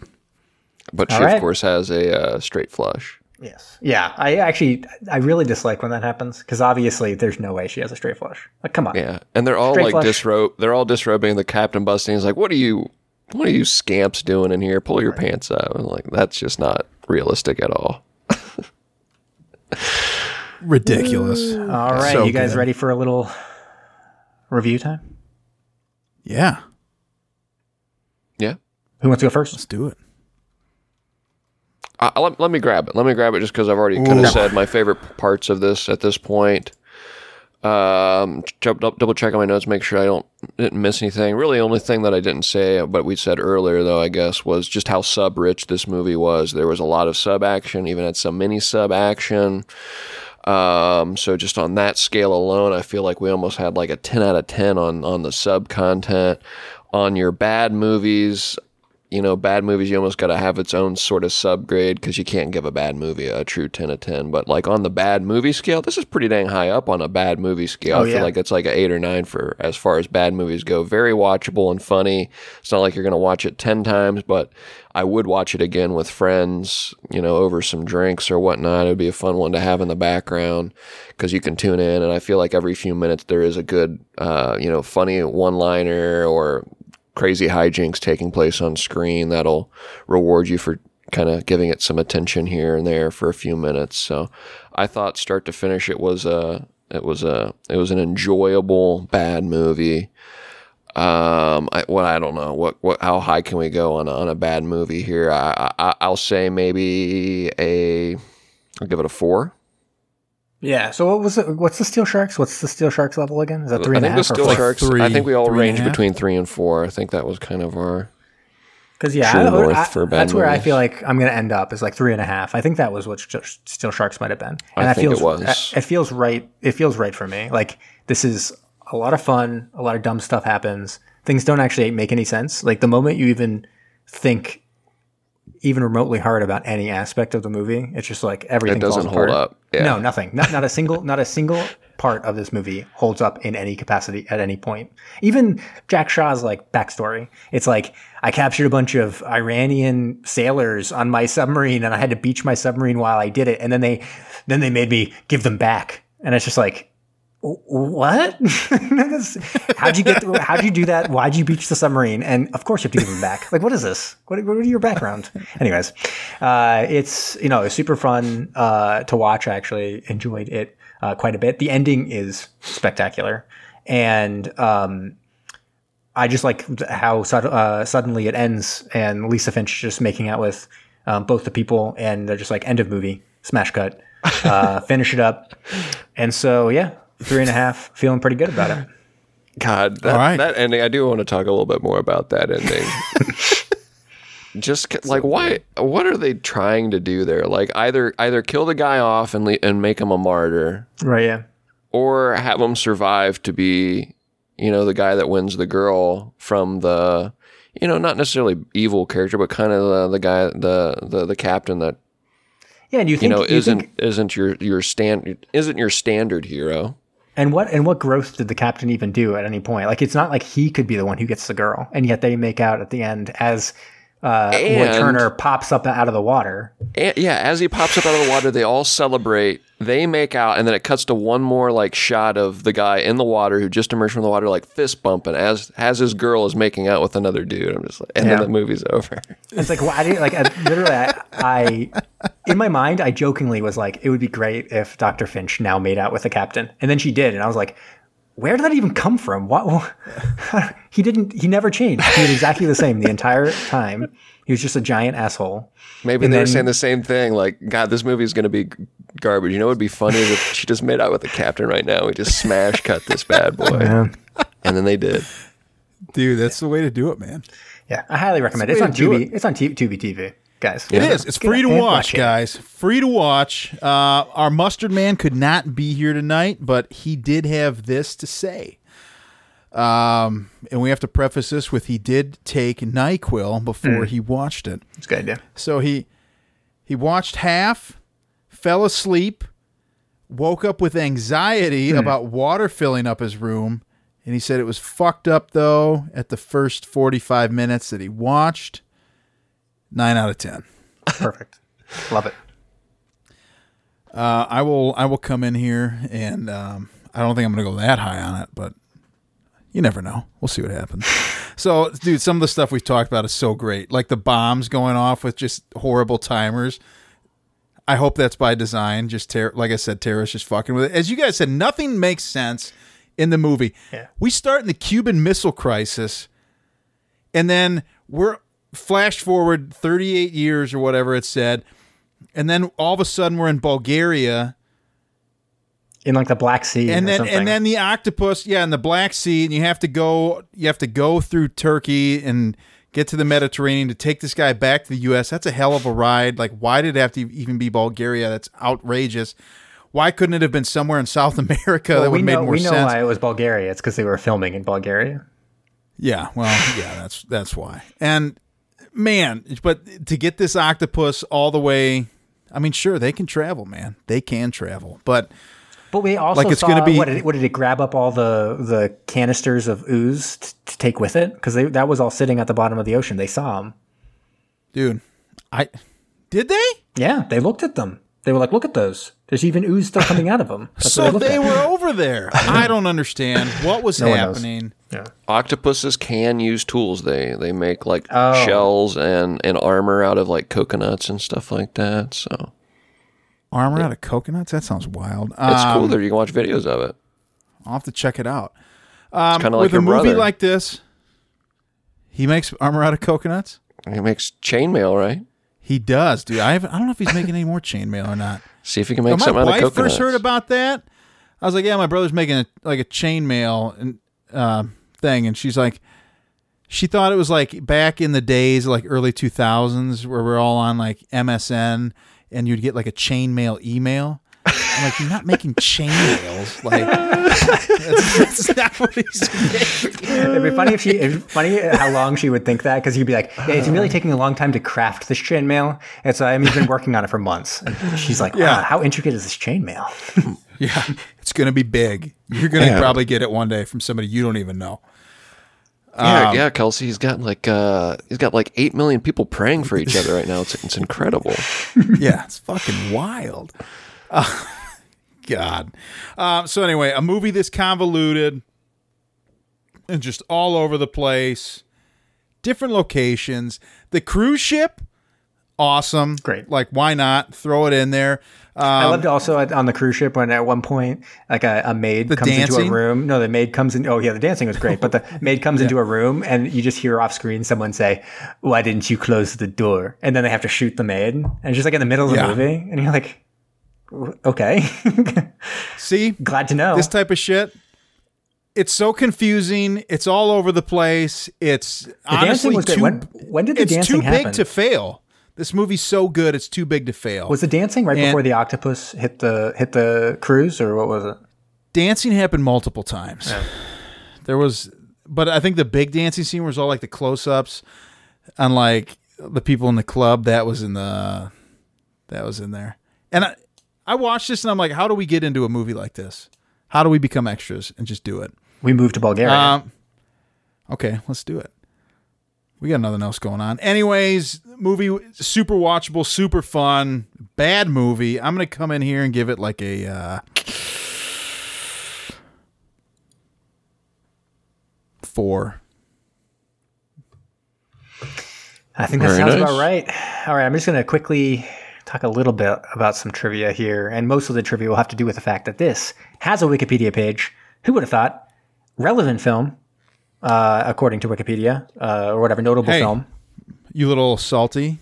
But she All right. of course has a uh, straight flush Yes. Yeah. I actually, I really dislike when that happens because obviously there's no way she has a straight flush. Like, come on. Yeah, and they're all Straight like flush. disrobe. They're all disrobing. The captain busting. is like, "What are you? What are you scamps doing in here? Pull your pants up." And like, that's just not realistic at all. Ridiculous. All right. So you guys good. ready for a little review time? Yeah. Yeah. Who wants to go first? Let's do it. I, let, let me grab it. Let me grab it just because I've already kind of said my favorite parts of this at this point. Um, double, check on my notes, make sure I don't didn't miss anything. Really, the only thing that I didn't say, but we said earlier though, I guess, was just how sub rich this movie was. There was a lot of sub action, even had some mini sub action. Um, so just on that scale alone, I feel like we almost had like a 10 out of 10 on, on the sub content. On your bad movies, you know, bad movies, you almost got to have its own sort of subgrade because you can't give a bad movie a true 10 of 10. But like on the bad movie scale, this is pretty dang high up on a bad movie scale. Oh, I feel yeah. like it's like an eight or nine for as far as bad movies go. Very watchable and funny. It's not like you're going to watch it 10 times, but I would watch it again with friends, you know, over some drinks or whatnot. It would be a fun one to have in the background because you can tune in. And I feel like every few minutes there is a good, uh, you know, funny one liner or crazy hijinks taking place on screen that'll reward you for kind of giving it some attention here and there for a few minutes. So I thought start to finish it was a it was a it was an enjoyable bad movie. Um, I, well, I don't know what, what, how high can we go on on a bad movie here? I, I, I'll say maybe a, I'll give it a four. Yeah. So what was it? What's the Steel Sharks? What's the Steel Sharks level again? Is that three I and a think the half or Still four? Sharks. three- I think we all three range between three and four. I think that was kind of our. Because yeah, True I- north I- for bad that's where I feel like I'm going to end up is like three and a half. I think that was what Sh- Steel Sharks might have been, and I that think it feels uh, was. It feels right. It feels right for me. Like this is a lot of fun. A lot of dumb stuff happens. Things don't actually make any sense. Like the moment you even think even remotely hard about any aspect of the movie. It's just like everything It doesn't hold up. Yeah. No, nothing. Not not a single not a single part of this movie holds up in any capacity at any point. Even Jack Shaw's like backstory. It's like I captured a bunch of Iranian sailors on my submarine and I had to beach my submarine while I did it and then they then they made me give them back. And it's just like what? how'd you get? How'd you do that? Why'd you beach the submarine? And of course, you have to give them back. Like, what is this? What, what are your background? Anyways, uh, it's you know it's super fun uh, to watch. I actually enjoyed it uh, quite a bit. The ending is spectacular, and um, I just like how uh, suddenly it ends, and Lisa Finch just making out with um, both the people, and they're just like end of movie, smash cut, uh, finish it up, and so yeah, three and a half, feeling pretty good about it. God, that, All right. that ending. I do want to talk a little bit more about that ending. Just c- like why? What are they trying to do there? Like either either kill the guy off and le- and make him a martyr, Right? Yeah. or have him survive to be, you know, the guy that wins the girl from the, you know, not necessarily evil character, but kind of the, the guy, the, the the captain that Yeah, and you think, you think know you isn't think, isn't your your stand isn't your standard hero. And what and what growth did the captain even do at any point? Like it's not like he could be the one who gets the girl, and yet they make out at the end as uh, And- Turner pops up out of the water. And, yeah, as he pops up out of the water, they all celebrate. They make out, and then it cuts to one more like shot of the guy in the water who just emerged from the water, like fist bumping as as his girl is making out with another dude. I'm just like, and Yeah. then the movie's over. It's like why did like I, literally I, I in my mind I jokingly was like it would be great if Dr. Finch now made out with the captain, and then she did, and I was like. Where did that even come from? What he didn't. He never changed. He was exactly the same the entire time. He was just a giant asshole. Maybe And they were saying the same thing. Like, God, this movie is going to be garbage. You know, what would be funny if she just made out with the captain right now. We just smash cut this bad boy, and then they did. Dude, that's the way to do it, man. Yeah, I highly recommend it. It's the on way to do Tubi. It's on T- Tubi TV, guys. It is. It's free to watch, guys. Free to watch. Uh, our mustard man could not be here tonight, but he did have this to say. Um, and we have to preface this with he did take Nyquil before he watched it. It's a good idea. So he he watched half, fell asleep, woke up with anxiety about water filling up his room, and he said it was fucked up though at the first 45 minutes that he watched. 9 out of 10. Perfect. Love it. Uh, I will I will come in here and um, I don't think I'm going to go that high on it, but you never know. We'll see what happens. So, dude, some of the stuff we've talked about is so great. Like the bombs going off with just horrible timers. I hope that's by design. Just ter- like I said, terrorists just fucking with it. As you guys said, nothing makes sense in the movie. Yeah. We start in the Cuban Missile Crisis, and then we're flashed forward 38 years or whatever it said, and then all of a sudden we're in Bulgaria, In like the Black Sea and or then something. and then the octopus, yeah, in the Black Sea, and you have to go, you have to go through Turkey and get to the Mediterranean to take this guy back to the U.S. That's a hell of a ride. Like, why did it have to even be Bulgaria? That's outrageous. Why couldn't it have been somewhere in South America Well, that would have made more we know sense? why it was Bulgaria. It's because they were filming in Bulgaria. Yeah, well, yeah, that's that's why. And man, but to get this octopus all the way, I mean, sure they can travel, man. They can travel, but But we also Like it's saw gonna be- what did, it, what did it grab up all the the canisters of ooze t- to take with it because that was all sitting at the bottom of the ocean. They saw them. dude, I did they? Yeah, they looked at them. They were like, "Look at those. There's even ooze still coming out of them." That's So looked they at. were over there. I don't understand what was No happening. Yeah. Octopuses can use tools. They they make like Oh. shells and, and armor out of like coconuts and stuff like that. So Armor out of coconuts? That sounds wild. it's Um, cool that you can watch videos of it. I'll have to check it out. It's kind of like With a movie brother. like this, he makes armor out of coconuts. he makes chainmail, right? He does, dude. I I don't know if he's making any more chainmail or not. See if you can make my something out of wife first heard about that, I was like, "Yeah, my brother's making a, like a chainmail and uh, thing," and she's like, she thought it was like back in the days, like early two thousands, where we're all on like MSN, and you'd get like a chainmail email. I'm like, you're not making chainmails. Like, that's, that's not what he's making. It'd be funny if she. It'd be funny how long she would think that because you'd be like, yeah, "It's really taking a long time to craft this chainmail." And so I mean, you've been working on it for months. And she's like, Yeah. "Wow, how intricate is this chainmail?" Yeah, it's going to be big. You're going to Yeah. probably get it one day from somebody you don't even know. Yeah, Um, yeah, Kelsey. He's got like uh, he's got like eight million people praying for each other right now. It's it's incredible. yeah, it's fucking wild. Uh, God. Um, so anyway, a movie this convoluted and just all over the place, different locations. The cruise ship, awesome, Great. Like, why not throw it in there? I Um, loved also at, on the cruise ship when at one point, like a, a maid comes into a room. No, the maid comes in. Oh yeah, the dancing was great, but the maid comes into a room and you just hear off screen someone say, "Why didn't you close the door?" And then they have to shoot the maid, and it's just like in the middle of the movie, and you're like, "Okay, see, glad to know." this type of shit. It's so confusing. It's all over the place. It's honestly dancing was good. too. When- when did the it's dancing too happen? big to fail. This movie's so good. It's too big to fail. was the dancing right And- before the octopus hit the hit the cruise, or what was it? dancing happened multiple times. There was, but I think the big dancing scene was all like the close-ups on like the people in the club. That was in the, that was in there. And I, I watched this and I'm like, how do we get into a movie like this? How do we become extras and just do it? We moved to Bulgaria. Um, okay, let's do it. We got nothing else going on. Anyways, movie super watchable, super fun. Bad movie. I'm gonna come in here and give it like a uh, four. I think that Very sounds nice. about right. All right, I'm just going to quickly talk a little bit about some trivia here, and most of the trivia will have to do with the fact that this has a Wikipedia page. Who would have thought? Relevant film, uh, according to Wikipedia, uh, or whatever, notable Hey. film. You little salty.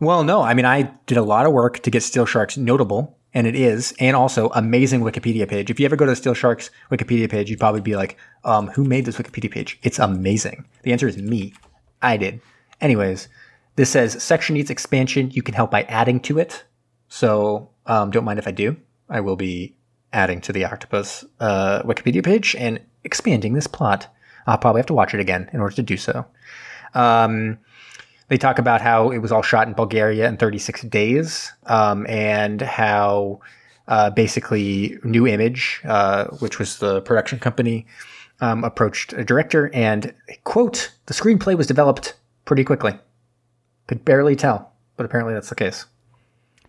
Well, no, I mean, I did a lot of work to get Steel Sharks notable, and it is, and also amazing Wikipedia page. If you ever go to the Steel Sharks Wikipedia page, you'd probably be like, um, who made this Wikipedia page? It's amazing. The answer is me. I did. Anyways, this says section needs expansion. You can help by adding to it. So um, don't mind if I do. I will be adding to the Octopus uh, Wikipedia page and expanding this plot. I'll probably have to watch it again in order to do so. Um, they talk about how it was all shot in Bulgaria in 36 days, um, and how uh, basically Nu Image, uh, which was the production company, um, approached a director and quote the screenplay was developed pretty quickly. Could barely tell, but apparently that's the case.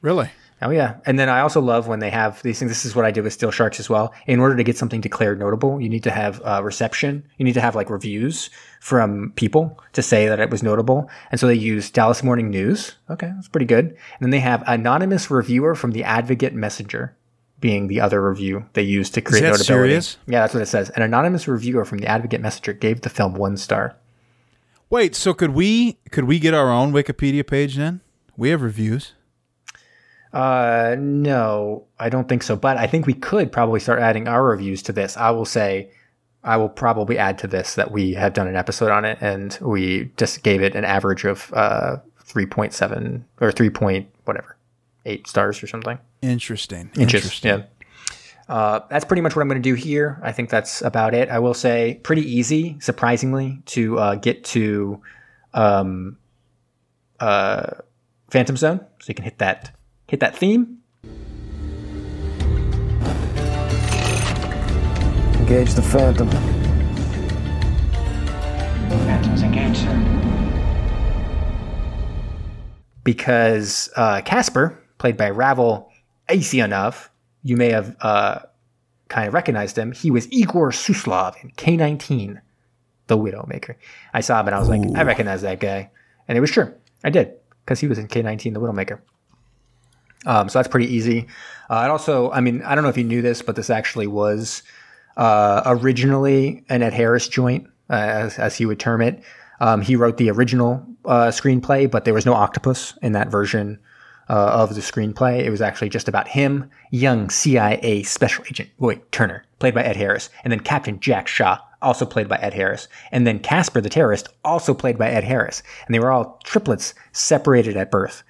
Really? Oh yeah, and then I also love when they have these things. This is what I did with Steel Sharks as well. In order to get something declared notable, you need to have uh, reception. You need to have like reviews from people to say that it was notable. And so they use Dallas Morning News. Okay, that's pretty good. And then they have anonymous reviewer from the Advocate Messenger, being the other review they use to create that notability. serious? Yeah, that's what it says. An anonymous reviewer from the Advocate Messenger gave the film one star. Wait, so could we could we get our own Wikipedia page then? We have reviews. Uh, no, I don't think so. But I think we could probably start adding our reviews to this. I will say, I will probably add to this that we have done an episode on it and we just gave it an average of uh 3.7 or 3 point whatever, 8 stars or something. Interesting. Interesting. Yeah. Uh, that's pretty much what I'm going to do here. I think that's about it. I will say pretty easy, surprisingly, to uh, get to um, uh, Phantom Zone. So you can hit that hit that theme. Engage the Phantom. Phantoms engaged, sir. because uh, Casper, played by Ravil Isyanov, you may have uh, kind of recognized him. He was Igor Suslov in K19, The Widowmaker. I saw him and I was like, I recognize that guy. And it was true. I did, because he was in K19, The Widowmaker. Um, so that's pretty easy. Uh, also, I mean, I don't know if you knew this, but this actually was uh, originally an Ed Harris joint, uh, as, as he would term it. Um, he wrote the original uh, screenplay, but there was no octopus in that version uh, of the screenplay. It was actually just about him, young CIA special agent Roy Turner, played by Ed Harris, and then Captain Jack Shaw, also played by Ed Harris, and then Casper the terrorist, also played by Ed Harris. And they were all triplets separated at birth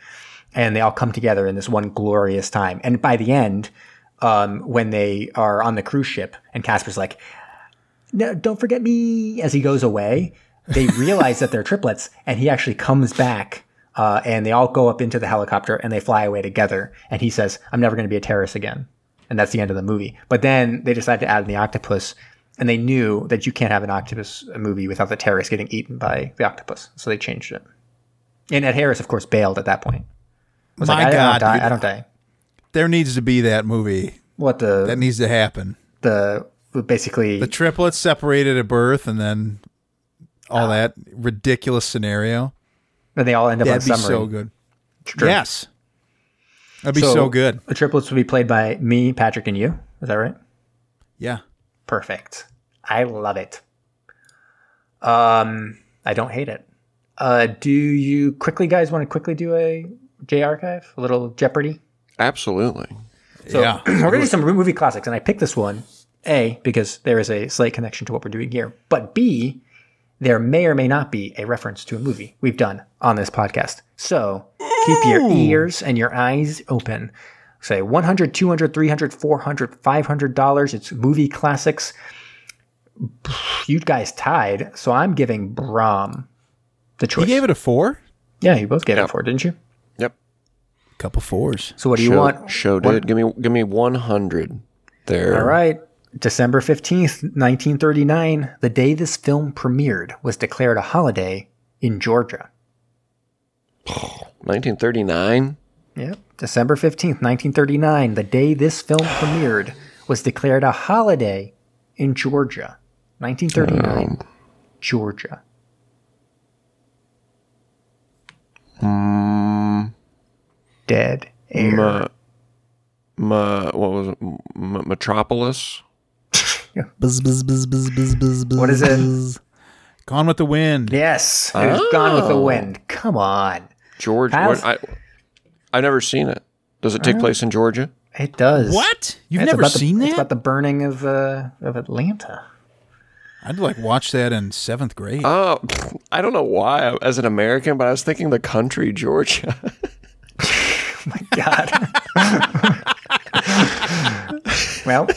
and they all come together in this one glorious time. And by the end, um, when they are on the cruise ship, and Casper's like, "No, don't forget me." As he goes away, they realize that they're triplets, and he actually comes back. Uh, and they all go up into the helicopter and they fly away together. And he says, "I'm never going to be a terrorist again." And that's the end of the movie. But then they decide to add in the octopus, and they knew that you can't have an octopus movie without the terrorist getting eaten by the octopus, so they changed it. And Ed Harris, of course, bailed at that point. Was My like, I, God, I don't die. I don't die. There needs to be that movie. What the That needs to happen. the basically The triplets separated at birth, and then all that ridiculous scenario. and they all end up That'd be on summary. so good. True. Yes, that'd be so, good. The triplets would be played by me, Patrick, and you. Is that right? Yeah. Perfect. I love it. Um, I don't hate it. Uh, do you quickly, guys, want to quickly do a J archive, a little Jeopardy? Absolutely. So yeah. we're gonna do some movie classics, and I picked this one a because there is a slight connection to what we're doing here, but b there may or may not be a reference to a movie we've done on this podcast. So keep your ears and your eyes open. Say 100, 200, 300, 400, 500 dollars. It's movie classics. You guys tied, so I'm giving Brom the choice. You gave it a four. yeah, you both gave it a four, didn't you? Yep. Couple fours. So what do you show, want? Show did. Give me give me one hundred. There. All right. December 15th, 1939, the day this film premiered, was declared a holiday in Georgia. 1939. Yep. December 15th, 1939, the day this film premiered, was declared a holiday in Georgia. 1939, um, Georgia. Hmm. Dead air. Ma, ma, what was it? M- Metropolis. Buzz, buzz, buzz, buzz, buzz, buzz, buzz, What is it? Gone with the wind. yes, it was Gone with the Wind. Come on. George. What, I, I've never seen it. Does it take place in Georgia? It does. What? You've It's never seen the- seen It's about the burning of, uh, of Atlanta. I'd like watch that in seventh grade. Oh, I don't know why. As an American, but I was thinking the country Georgia. My god. well,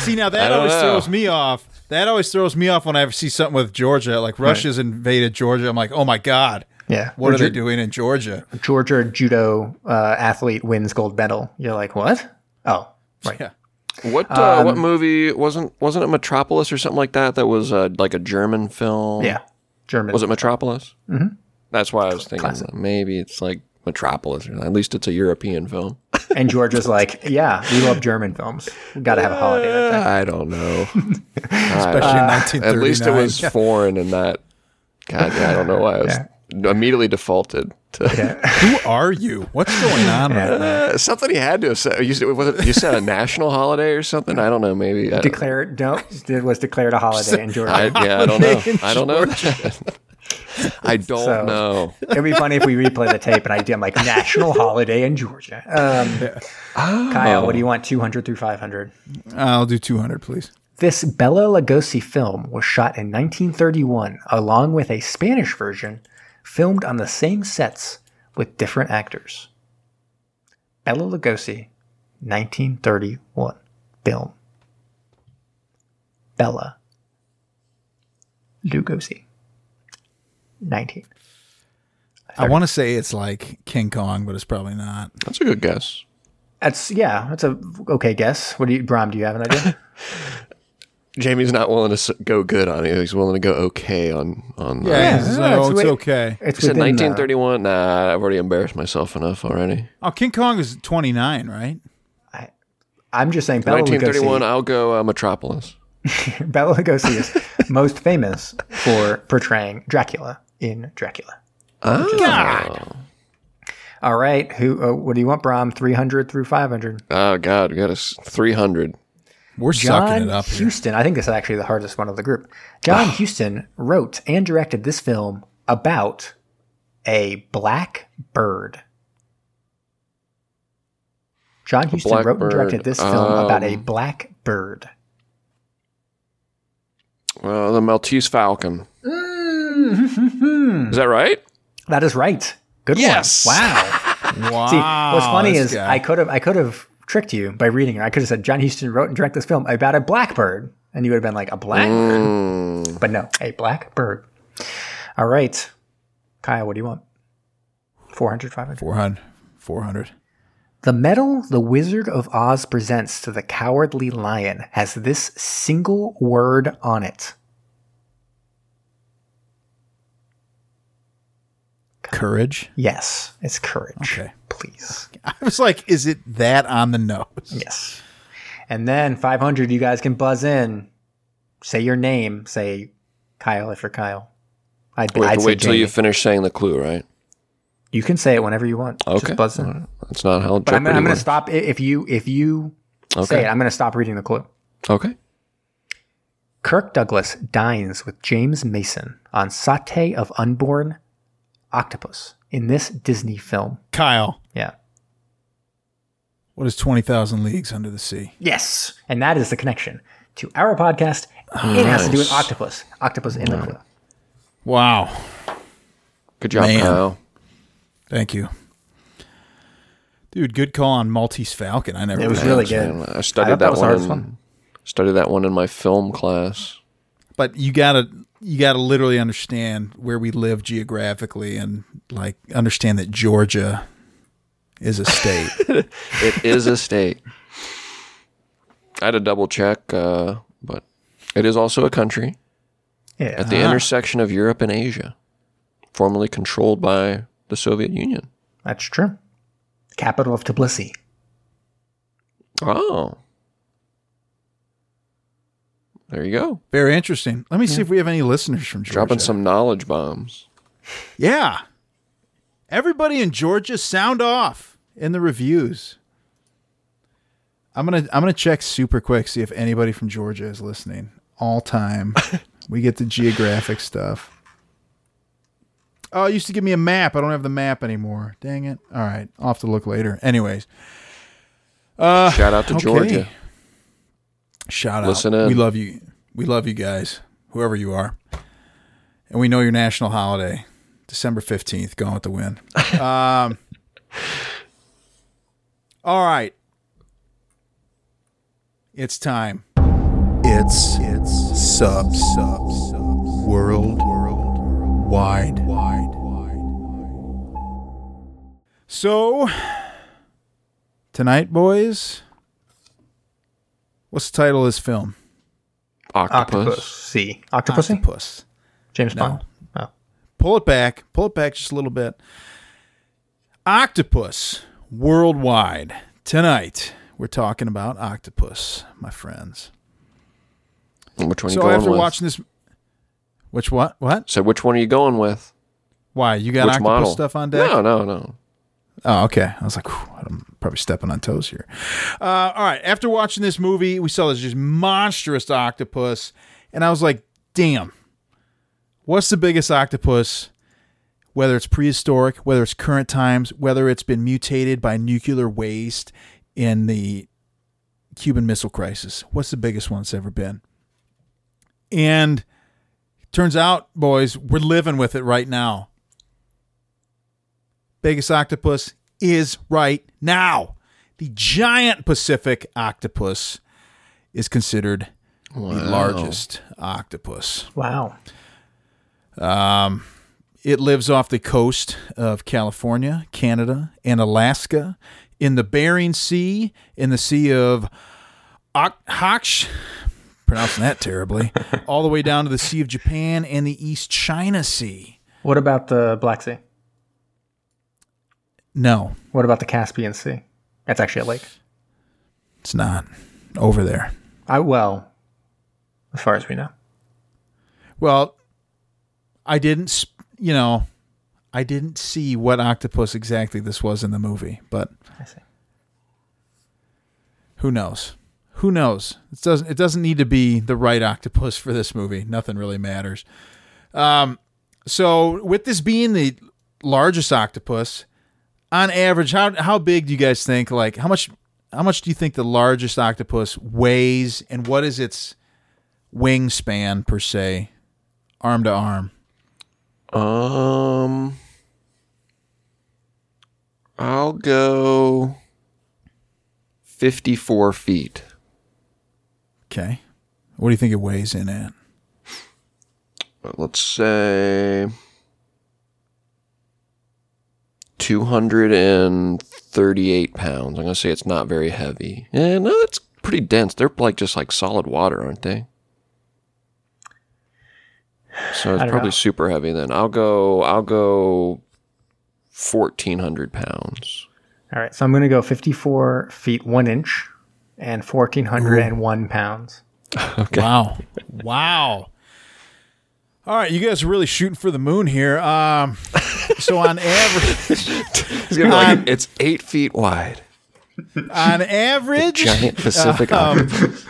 see, now that always know. throws me off. That always throws me off when I see something with Georgia, like Russia's invaded Georgia. I'm like, oh my god, yeah. what are Ge- they doing in Georgia? Georgia judo uh, athlete wins gold medal. You're like, what? Oh, right. Yeah. What uh, Um, what movie wasn't wasn't it Metropolis or something like that? That was uh, like a German film. Yeah. German. Was it Metropolis? Mm-hmm. That's why I was thinking Classic. maybe it's like Metropolis, at least it's a European film. And Georgia's like, yeah, we love German films. We got to have a holiday that day. I don't know. Especially in 1939. At least it was foreign in that. God, yeah, I don't know why I was immediately defaulted to Who are you? What's going on right now? Uh, something he had to have said. You, said- was it, you said a national holiday or something? I don't know. Maybe. I, Declared, no, it was declared a holiday in Georgia. I, yeah, I don't know. I don't know. That. I don't So- know. It'd be funny if we replay the tape and I did like national holiday in Georgia. Um, Kyle, what do you want? 200 through 500. I'll do 200, please. This Bela Lugosi film was shot in 1931, along with a Spanish version filmed on the same sets with different actors. Bela Lugosi, 1931 film. Bela Lugosi, 19. I want to say it's like King Kong, but it's probably not. That's a good guess. That's yeah, that's a okay guess. What do you, Brom? Do you have an idea? Jamie's not willing to s- go good on it. He's willing to go okay on on. Yeah, Yeah, it's, no, oh, it's it's okay. It's He said within the- 1931. Nah, I've already embarrassed myself enough already. Oh, King Kong is 29, right? I'm just saying, Bela 1931. Lugosi. I'll go uh, Metropolis. Bela Lugosi is most famous for portraying Dracula in Dracula. God. All right, who? Uh, what do you want, Brom? Three hundred through five hundred. Oh God, we got us 300. We're sucking it up here. Houston. I think this is actually the hardest one of the group. John Huston wrote and directed this film about a black bird. John Huston black wrote and directed this film about a um, black bird. Well, the Maltese Falcon. Is that right? That is right. Good Yes. one. Wow. Wow. See, what's funny is guy. I could have I could have tricked you by reading it. I could have said John Huston wrote and directed this film about a blackbird, and you would have been like a blackbird. Mm, But no, a blackbird. All right, Kyle, what do you want? 400, 500? 400. 400. The medal the Wizard of Oz presents to the Cowardly Lion has this single word on it. Courage. Yes, it's courage. Okay. Please. I was like, is it that on the nose? Yes. And then 500, you guys can buzz in. Say your name. Say Kyle if you're Kyle. I'd, we have to wait till you finish saying the clue, right? You can say it whenever you want. Okay. Just buzz in. That's not how But I'm, I'm going to stop if you if you say it. I'm going to stop reading the clue. Okay. Kirk Douglas dines with James Mason on satay of unborn octopus in this Disney film. Kyle, Yeah. what is 20,000 Leagues Under the Sea? Yes. And that is the connection to our podcast. It has to do with octopus. Octopus in the clue. Wow. Good job, Man. Kyle. Thank you. Dude, good call on Maltese Falcon. I never It was really that. good. And I I studied that that, was one. in, fun. Studied that one in my film class. But you gotta you gotta literally understand where we live geographically and like understand that Georgia is a state. It is a state. I had to double check, uh, but it is also a country Yeah. at the intersection of Europe and Asia, formerly controlled by the Soviet Union. That's true. Capital of Tbilisi. Oh. There you go. Very interesting. Let me see if we have any listeners from Georgia. Dropping some knowledge bombs. Yeah. Everybody in Georgia sound off in the reviews. I'm gonna I'm gonna check super quick, see if anybody from Georgia is listening. All time. we get the geographic stuff. Oh, it used to give me a map. I don't have the map anymore. Dang it. All right. I'll have to look later. Anyways. Uh, Shout out to okay. Georgia. Shout out. Listen in. We love you. We love you guys, whoever you are. And we know your national holiday, December 15th, going with the wind. um, all right. It's time. It's it's sub sub sub world world wide wide wide. So tonight, boys, what's the title of this film? Octopus. Octopus. C. Octopussy? Octopus. James Bond. Oh. Pull it back. Pull it back just a little bit. Octopus worldwide. Tonight, we're talking about octopus, my friends. Which one are you So going after with? watching this, which what? What? so which one are you going with? Why you got Which octopus model? stuff on deck? No, no, no. Oh, okay. I was like, I'm probably stepping on toes here. Uh, all right. After watching this movie, we saw this just monstrous octopus, and I was like, damn, what's the biggest octopus? Whether it's prehistoric, whether it's current times, whether it's been mutated by nuclear waste in the Cuban Missile Crisis, what's the biggest one that's ever been? And turns out, boys, we're living with it right now biggest octopus is right now. The giant Pacific octopus is considered the largest octopus. Wow. Um, it lives off the coast of California, Canada, and Alaska, in the Bering Sea, in the Sea of Okhotsk, pronouncing that terribly, all the way down to the Sea of Japan and the East China Sea. What about the Black Sea? No, What about the Caspian Sea? That's actually a lake. it's not over there. I well, as far as we know. Well, I didn't, you know, I didn't see what octopus exactly this was in the movie, but I see. who knows? Who knows? It doesn't. It doesn't need to be the right octopus for this movie. Nothing really matters. Um, so with this being the largest octopus, on average, how how big do you guys think? Like how much? How much do you think the largest octopus weighs, and what is its wingspan per se, arm to arm? Um, I'll go 54 feet. Okay. What do you think it weighs in at? Let's say 238 pounds. I'm going to say it's not very heavy. Yeah, no, it's pretty dense. They're like just like solid water, aren't they? So it's probably know. super heavy then. I'll go I'll go 1400 pounds. All right, so I'm going to go 54 feet one inch and 1,401 pounds. okay. Wow. wow. All right, you guys are really shooting for the moon here. Um, so on average, It's, gonna like, it's eight feet wide. on average, Giant Pacific um, octopus.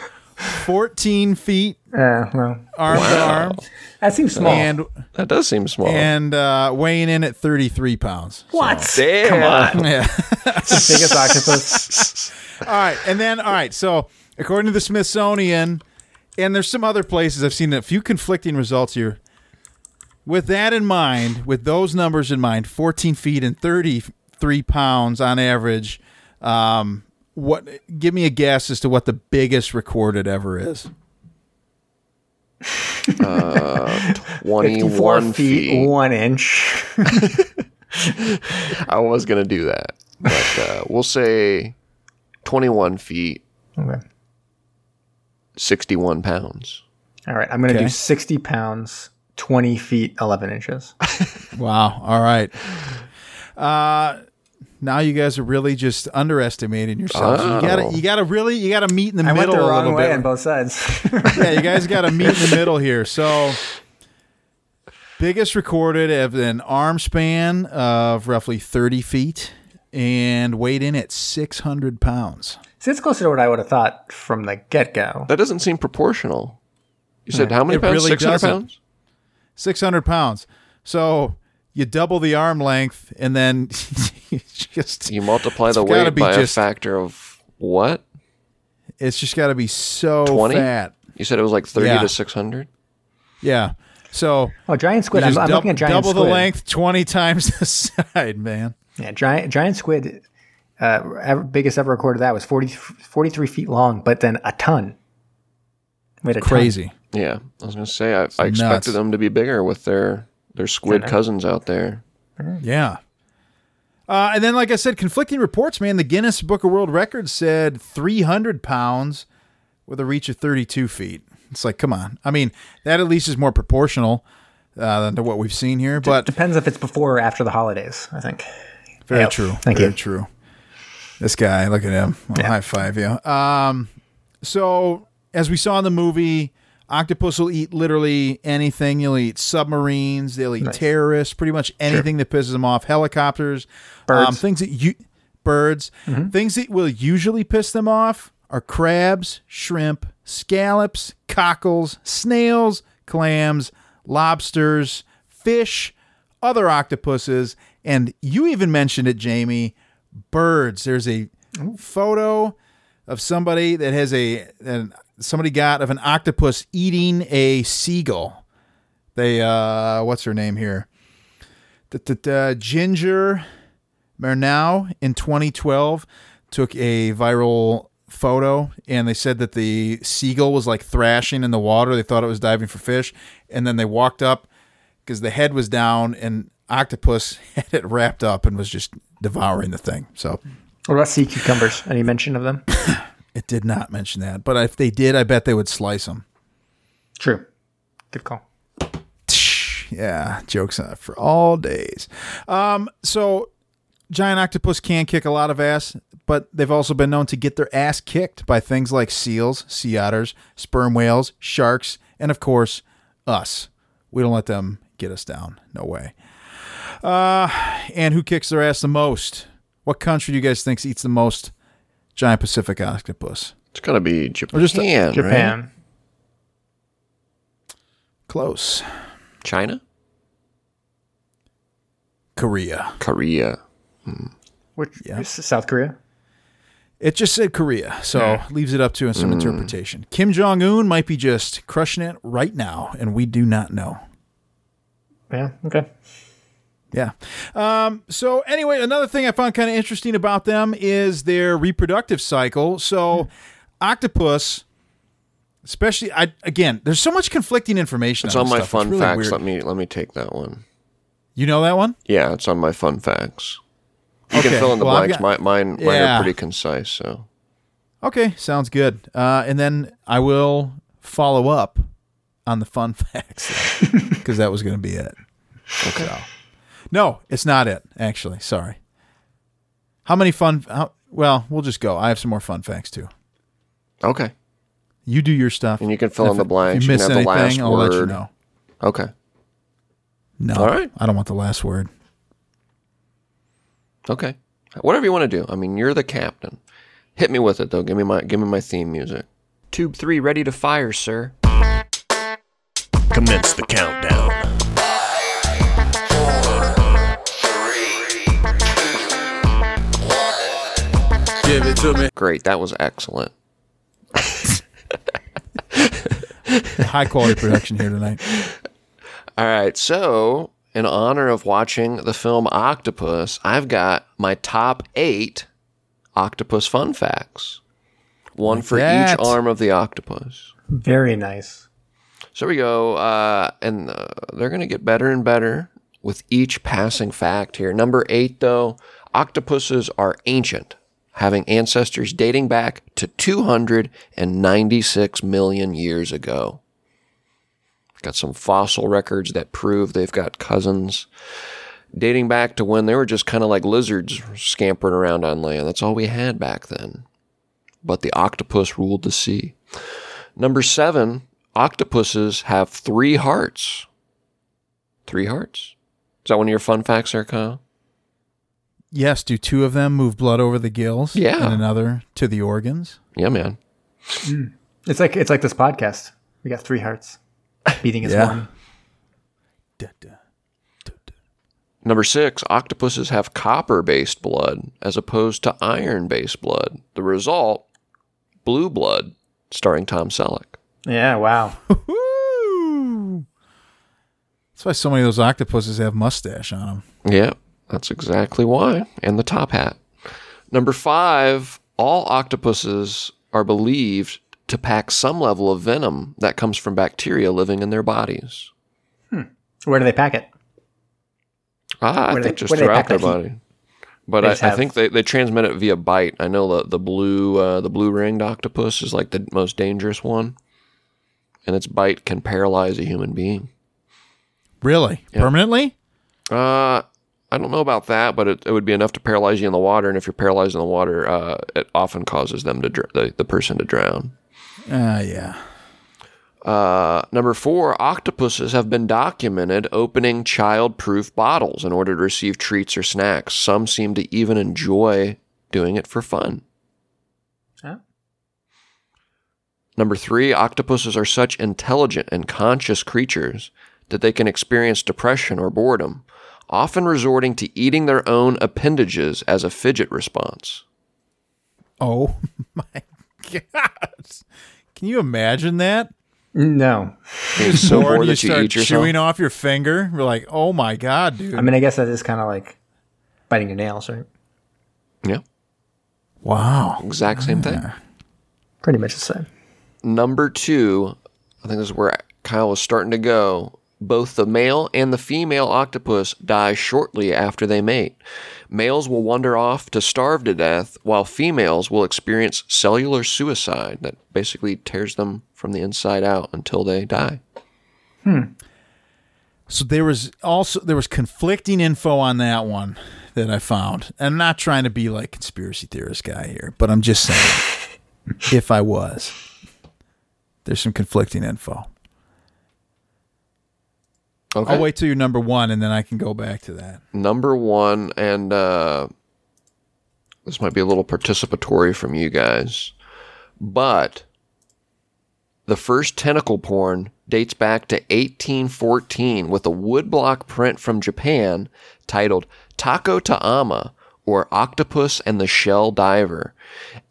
14 feet Uh, well, arm to Wow. arm, that seems small. and That does seem small. and uh, weighing in at 33 pounds. what? Damn. Come on. Yeah. Biggest octopus. All right, and then all right. So according to the Smithsonian, and there's some other places I've seen a few conflicting results here. With that in mind, with those numbers in mind, 14 feet and 33 pounds on average. Um, what? Give me a guess as to what the biggest recorded ever is. 54 21 feet, feet. one inch. I was going to do that. But uh, we'll say 21 feet, Okay. 61 pounds. All right, I'm going to Okay. do 60 pounds, 20 feet, 11 inches. Wow. All right. Uh, now you guys are really just underestimating yourselves. You Oh. gotta, you gotta really, you gotta meet in the I went middle the a wrong way bit. on both sides. yeah, you guys got to meet in the middle here. So, biggest recorded of an arm span of roughly 30 feet and weighed in at 600 pounds. See, it's closer to what I would have thought from the get go. That doesn't seem proportional. You said how many It pounds? really 600 doesn't. pounds? 600 pounds. So, you double the arm length and then you just, You multiply the weight by just- a factor of what? it's just got to be so 20? fat. You said it was like 30 Yeah. to 600? Yeah. So, Oh, giant squid. I'm, just I'm dou- looking at giant double squid. the length 20 times the side, man. Yeah, giant giant squid. Uh, ever, biggest ever recorded that was 40, 43 feet long, but then a ton. Weighed a ton. Crazy. Yeah. I was going to say, I, I nuts. expected them to be bigger with their, their squid Kinda. cousins out there. Yeah. Uh, and then, like I said, conflicting reports, man. The Guinness Book of World Records said 300 pounds with a reach of 32 feet. It's like, come on. I mean, that at least is more proportional uh, than to what we've seen here, but Depends if it's before or after the holidays. I think. very Yep. true. Thank very you. true. This guy, look at him. I'll High five you. Um, so, as we saw in the movie, octopus will eat literally anything. You'll eat submarines. They'll eat terrorists. Pretty much anything that pisses them off. Helicopters, Birds. Um, things that you birds. Things that will usually piss them off are crabs, shrimp, scallops, cockles, snails, clams, lobsters, fish, other octopuses, and you even mentioned it, Jamie. Birds. There's a photo of somebody that has a an, somebody got of an octopus eating a seagull. They uh, what's her name here? Da-da-da, Ginger Murnau in 2012 took a viral photo and they said that the seagull was like thrashing in the water. They thought it was diving for fish, and then they walked up because the head was down and octopus had it wrapped up and was just devouring the thing. So What about sea cucumbers? Any mention of them? it did not mention that, but if they did, I bet they would slice them. True. Good call. Yeah, jokes on it for all days. Um, so giant octopus can kick a lot of ass, but they've also been known to get their ass kicked by things like seals, sea otters, sperm whales, sharks, and of course, us. We don't let them get us down. No way. Uh, and who kicks their ass the most? What country do you guys think eats the most giant Pacific octopus? It's got to be Japan, just a- right? Japan. Close. China? Korea. Korea. Hmm. Which Yeah. is South Korea? It just said Korea, so leaves it up to some hmm. interpretation. Kim Jong Un might be just crushing it right now, and we do not know. Yeah. Okay. Yeah. Um, so anyway, another thing I found kind of interesting about them is their reproductive cycle. So octopus, especially I again, there's so much conflicting information. It's on on my stuff. Fun really facts. weird. Let me let me take that one. You know that one? Yeah, it's on my fun facts. You Okay, can fill in the well, blanks. got- My, mine, mine are pretty concise. So Okay, sounds good. Uh, and then I will follow up on the fun facts because that was going to be it. Okay. No, it's not it. Actually, sorry. How many fun? How, well, we'll just go. I have some more fun facts too. okay, You do your stuff, And you can fill in the it- blanks. If You you can miss have the anything, last I'll let you word. know. okay, No, All right. I don't want the last word. okay. Whatever you want to do. I mean, you're the captain. Hit me with it though. Give me my give me my theme music. Tube three ready to fire, sir. Commence the countdown. To me. Great, that was excellent. High quality production here tonight. All right, so in honor of watching the film Octopus, I've got my top eight octopus fun facts. One for that. each arm of the octopus. Very nice. So we go, uh, and uh, they're going to get better and better with each passing fact here. Number eight, though, octopuses are ancient, having ancestors dating back to 296 million years ago. Got some fossil records that prove they've got cousins dating back to when they were just kind of like lizards scampering around on land. That's all we had back then. But the octopus ruled the sea. Number seven, octopuses have three hearts. Three hearts? Is that one of your fun facts there, Kyle? Yes, do two of them move blood over the gills? Yeah. And another to the organs? Yeah, man. Mm. It's like it's like this podcast. We got three hearts beating as Yeah. one. Da, da. Number six, octopuses have copper based blood as opposed to iron based blood. The result, blue blood, starring Tom Selleck. Yeah. Wow. That's why so many of those octopuses have mustache on them. Yeah, that's exactly why. And the top hat. Number five, all octopuses are believed to pack some level of venom that comes from bacteria living in their bodies. Where do they pack it? Ah, I think they- just where do they throughout pack their that heat? body. But I, just I think they, they transmit it via bite. I know the the blue uh, the blue ringed octopus is like the most dangerous one, and its bite can paralyze a human being. Really? Permanently? Uh, I don't know about that, but it, it would be enough to paralyze you in the water. And if you're paralyzed in the water, uh, it often causes them to dr- the, the person to drown. Ah, yeah. Uh, number four, octopuses have been documented opening child-proof bottles in order to receive treats or snacks. Some seem to even enjoy doing it for fun. Huh? Number three, octopuses are such intelligent and conscious creatures that they can experience depression or boredom, often resorting to eating their own appendages as a fidget response. Oh my god! Can you imagine that? No. Being so Bored, bored you that you start eat yourself. chewing off your finger. We're like, oh my god, dude! I mean, I guess that is kind of like biting your nails, right? Yeah, wow. exact same thing. Pretty much the same. Number two, I think this is where Kyle was starting to go. Both the male and the female octopus die shortly after they mate. Males will wander off to starve to death, while females will experience cellular suicide that basically tears them from the inside out until they die. Hmm. So there was also there was conflicting info on that one that I found. I'm not trying to be like conspiracy theorist guy here, but I'm just saying if I was, there's some conflicting info. Okay. I'll wait till you're number one, and then I can go back to that. Number one, and uh, this might be a little participatory from you guys, but the first tentacle porn dates back to 1814 with a woodblock print from Japan titled Tako to ama or Octopus and the Shell Diver.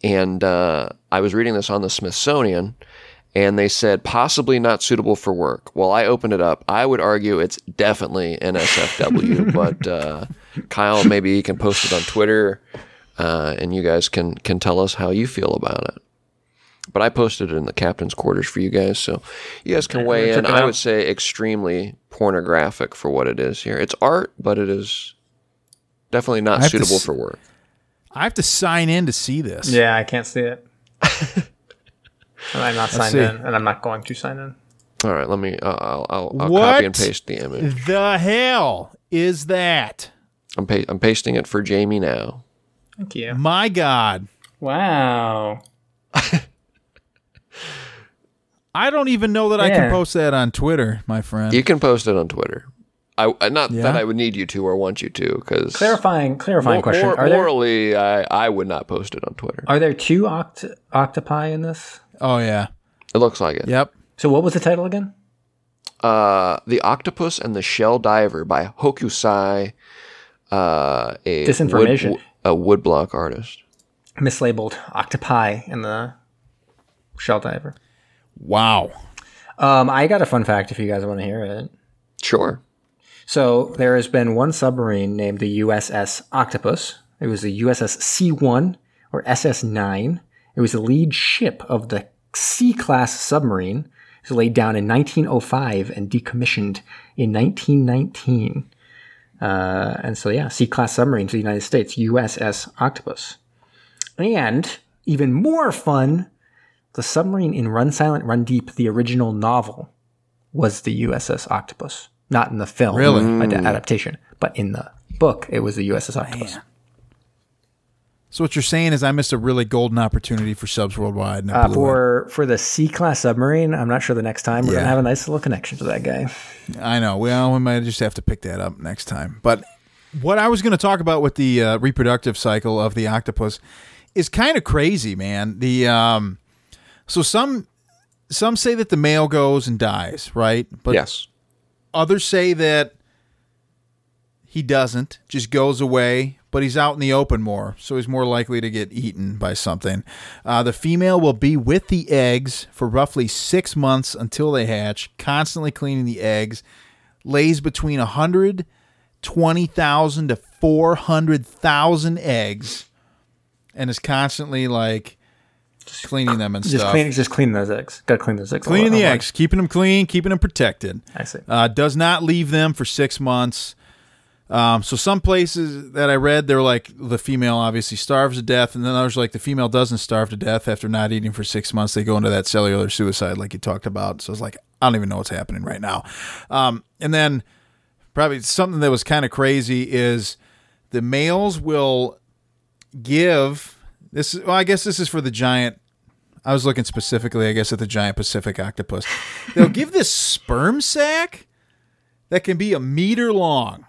And uh, I was reading this on the Smithsonian, and they said possibly not suitable for work. Well, I opened it up. I would argue it's definitely NSFW, but uh, Kyle, maybe he can post it on Twitter, uh, and you guys can can tell us how you feel about it. But I posted it in the captain's quarters for you guys, so you guys can weigh in. I would say extremely pornographic for what it is here. It's art, but it is definitely not suitable s- for work. I have to sign in to see this. Yeah, I can't see it. And I'm not signed in, and I'm not going to sign in. All right, let me. Uh, I'll, I'll, I'll copy and paste the image. The hell is that? I'm pa- I'm pasting it for Jamie now. Thank you. My God. Wow. I don't even know that I can post that on Twitter, my friend. You can post it on Twitter. I I- not Yeah? that I would need you to or want you to because Clarifying, clarifying question. are there morally, I I would not post it on Twitter. are there two oct- octopi in this? Oh yeah. It looks like it. Yep. So what was the title again? Uh, the Octopus and the Shell Diver by Hokusai, uh, a Disinformation. wood, a woodblock artist. Mislabeled octopi in the shell diver. Wow. Um, I got a fun fact if you guys want to hear it. Sure. So there has been one submarine named the USS Octopus. It was the USS C1 or SS9. It was the lead ship of the C class submarine. It was laid down in 1905 and decommissioned in 1919. Uh, and so, yeah, C class submarine to the United States, USS Octopus. And even more fun, the submarine in Run Silent, Run Deep, the original novel, was the USS Octopus. Not in the film Really? adaptation, but in the book, it was the USS Octopus. So what you're saying is I missed a really golden opportunity for subs worldwide. And Uh, blew it. for for the C class submarine, I'm not sure the next time we're Yeah. gonna have a nice little connection to that guy. I know. Well, we might just have to pick that up next time. But what I was going to talk about with the uh, reproductive cycle of the octopus is kind of crazy, man. The um, so some some say that the male goes and dies, right? But yes. others say that he doesn't, just goes away, but he's out in the open more, so he's more likely to get eaten by something. Uh, the female will be with the eggs for roughly six months until they hatch, constantly cleaning the eggs, lays between 120,000 to 400,000 eggs, and is constantly like just cleaning them and Just stuff. clean, just clean those eggs. Got to clean those eggs. Cleaning the eggs, keeping them clean, keeping them protected. I see. Uh, does not leave them for six months. Um, so some places that I read, they're like the female obviously starves to death, and then others like the female doesn't starve to death after not eating for six months. They go into that cellular suicide, like you talked about. So it's like I don't even know what's happening right now. Um, and then probably something that was kind of crazy is the males will give this. Well, I guess this is for the giant I was looking specifically, I guess, at the giant Pacific octopus. They'll give this sperm sac that can be a meter long.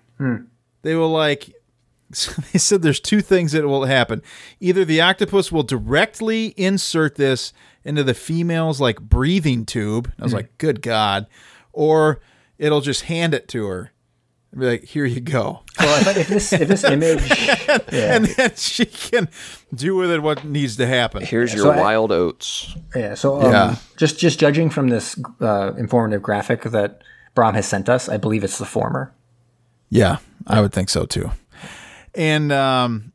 They will like. So they said there's two things that will happen. Either the octopus will directly insert this into the female's like breathing tube. I was like, good God. Or it'll just hand it to her. And be like, here you go. Well, if, if this if this image, yeah. And then she can do with it what needs to happen. Here's your so I- wild oats. Yeah. So um, Yeah. just just judging from this uh, informative graphic that Brom has sent us, I believe it's the former. Yeah, I would think so too. And um,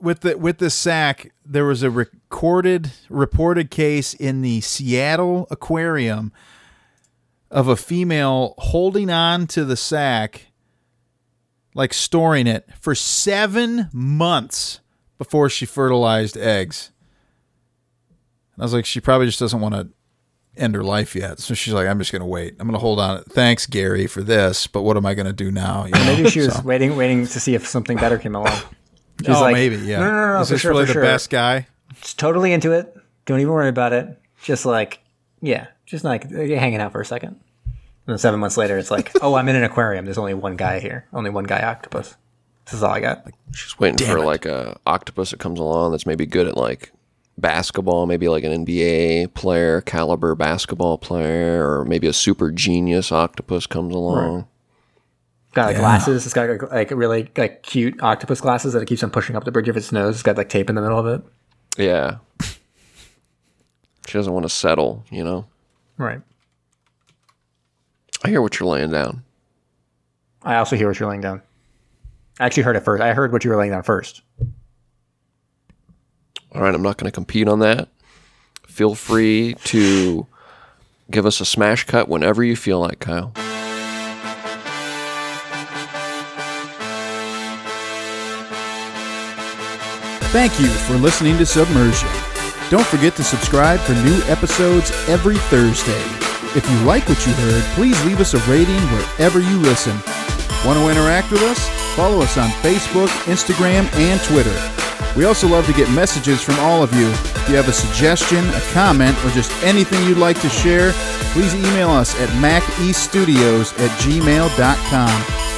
with the with the sack, there was a recorded reported case in the Seattle Aquarium of a female holding on to the sack, like storing it for seven months before she fertilized eggs. And I was like, she probably just doesn't want to end her life yet. So she's like, I'm just going to wait. I'm going to hold on. Thanks, Gary, for this. But what am I going to do now? You know? Maybe she was So- waiting waiting to see if something better came along. She's oh, like, maybe. Yeah. No, no, no, Is this sure, really the sure. best guy? Just totally into it. Don't even worry about it. Just like, yeah, just like you're hanging out for a second. And then seven months later, it's like, oh, I'm in an aquarium. There's only one guy here. Only one guy octopus. This is all I got. She's waiting for like a octopus that comes along that's maybe good at like basketball, maybe like an NBA player, caliber basketball player, or maybe a super genius octopus comes along. Got like glasses. It's got like, like really like cute octopus glasses that it keeps on pushing up the bridge of its nose. It's got like tape in the middle of it. Yeah. She doesn't want to settle, you know. Right. I hear what you're laying down. I also hear what you're laying down. I actually heard it first. I heard what you were laying down first. All right, I'm not going to compete on that. Feel free to give us a smash cut whenever you feel like, Kyle. Thank you for listening to Submersion. Don't forget to subscribe for new episodes every Thursday. If you like what you heard, please leave us a rating wherever you listen. Want to interact with us? Follow us on Facebook, Instagram, and Twitter. We also love to get messages from all of you. If you have a suggestion, a comment, or just anything you'd like to share, please email us at macestudios at gmail.com.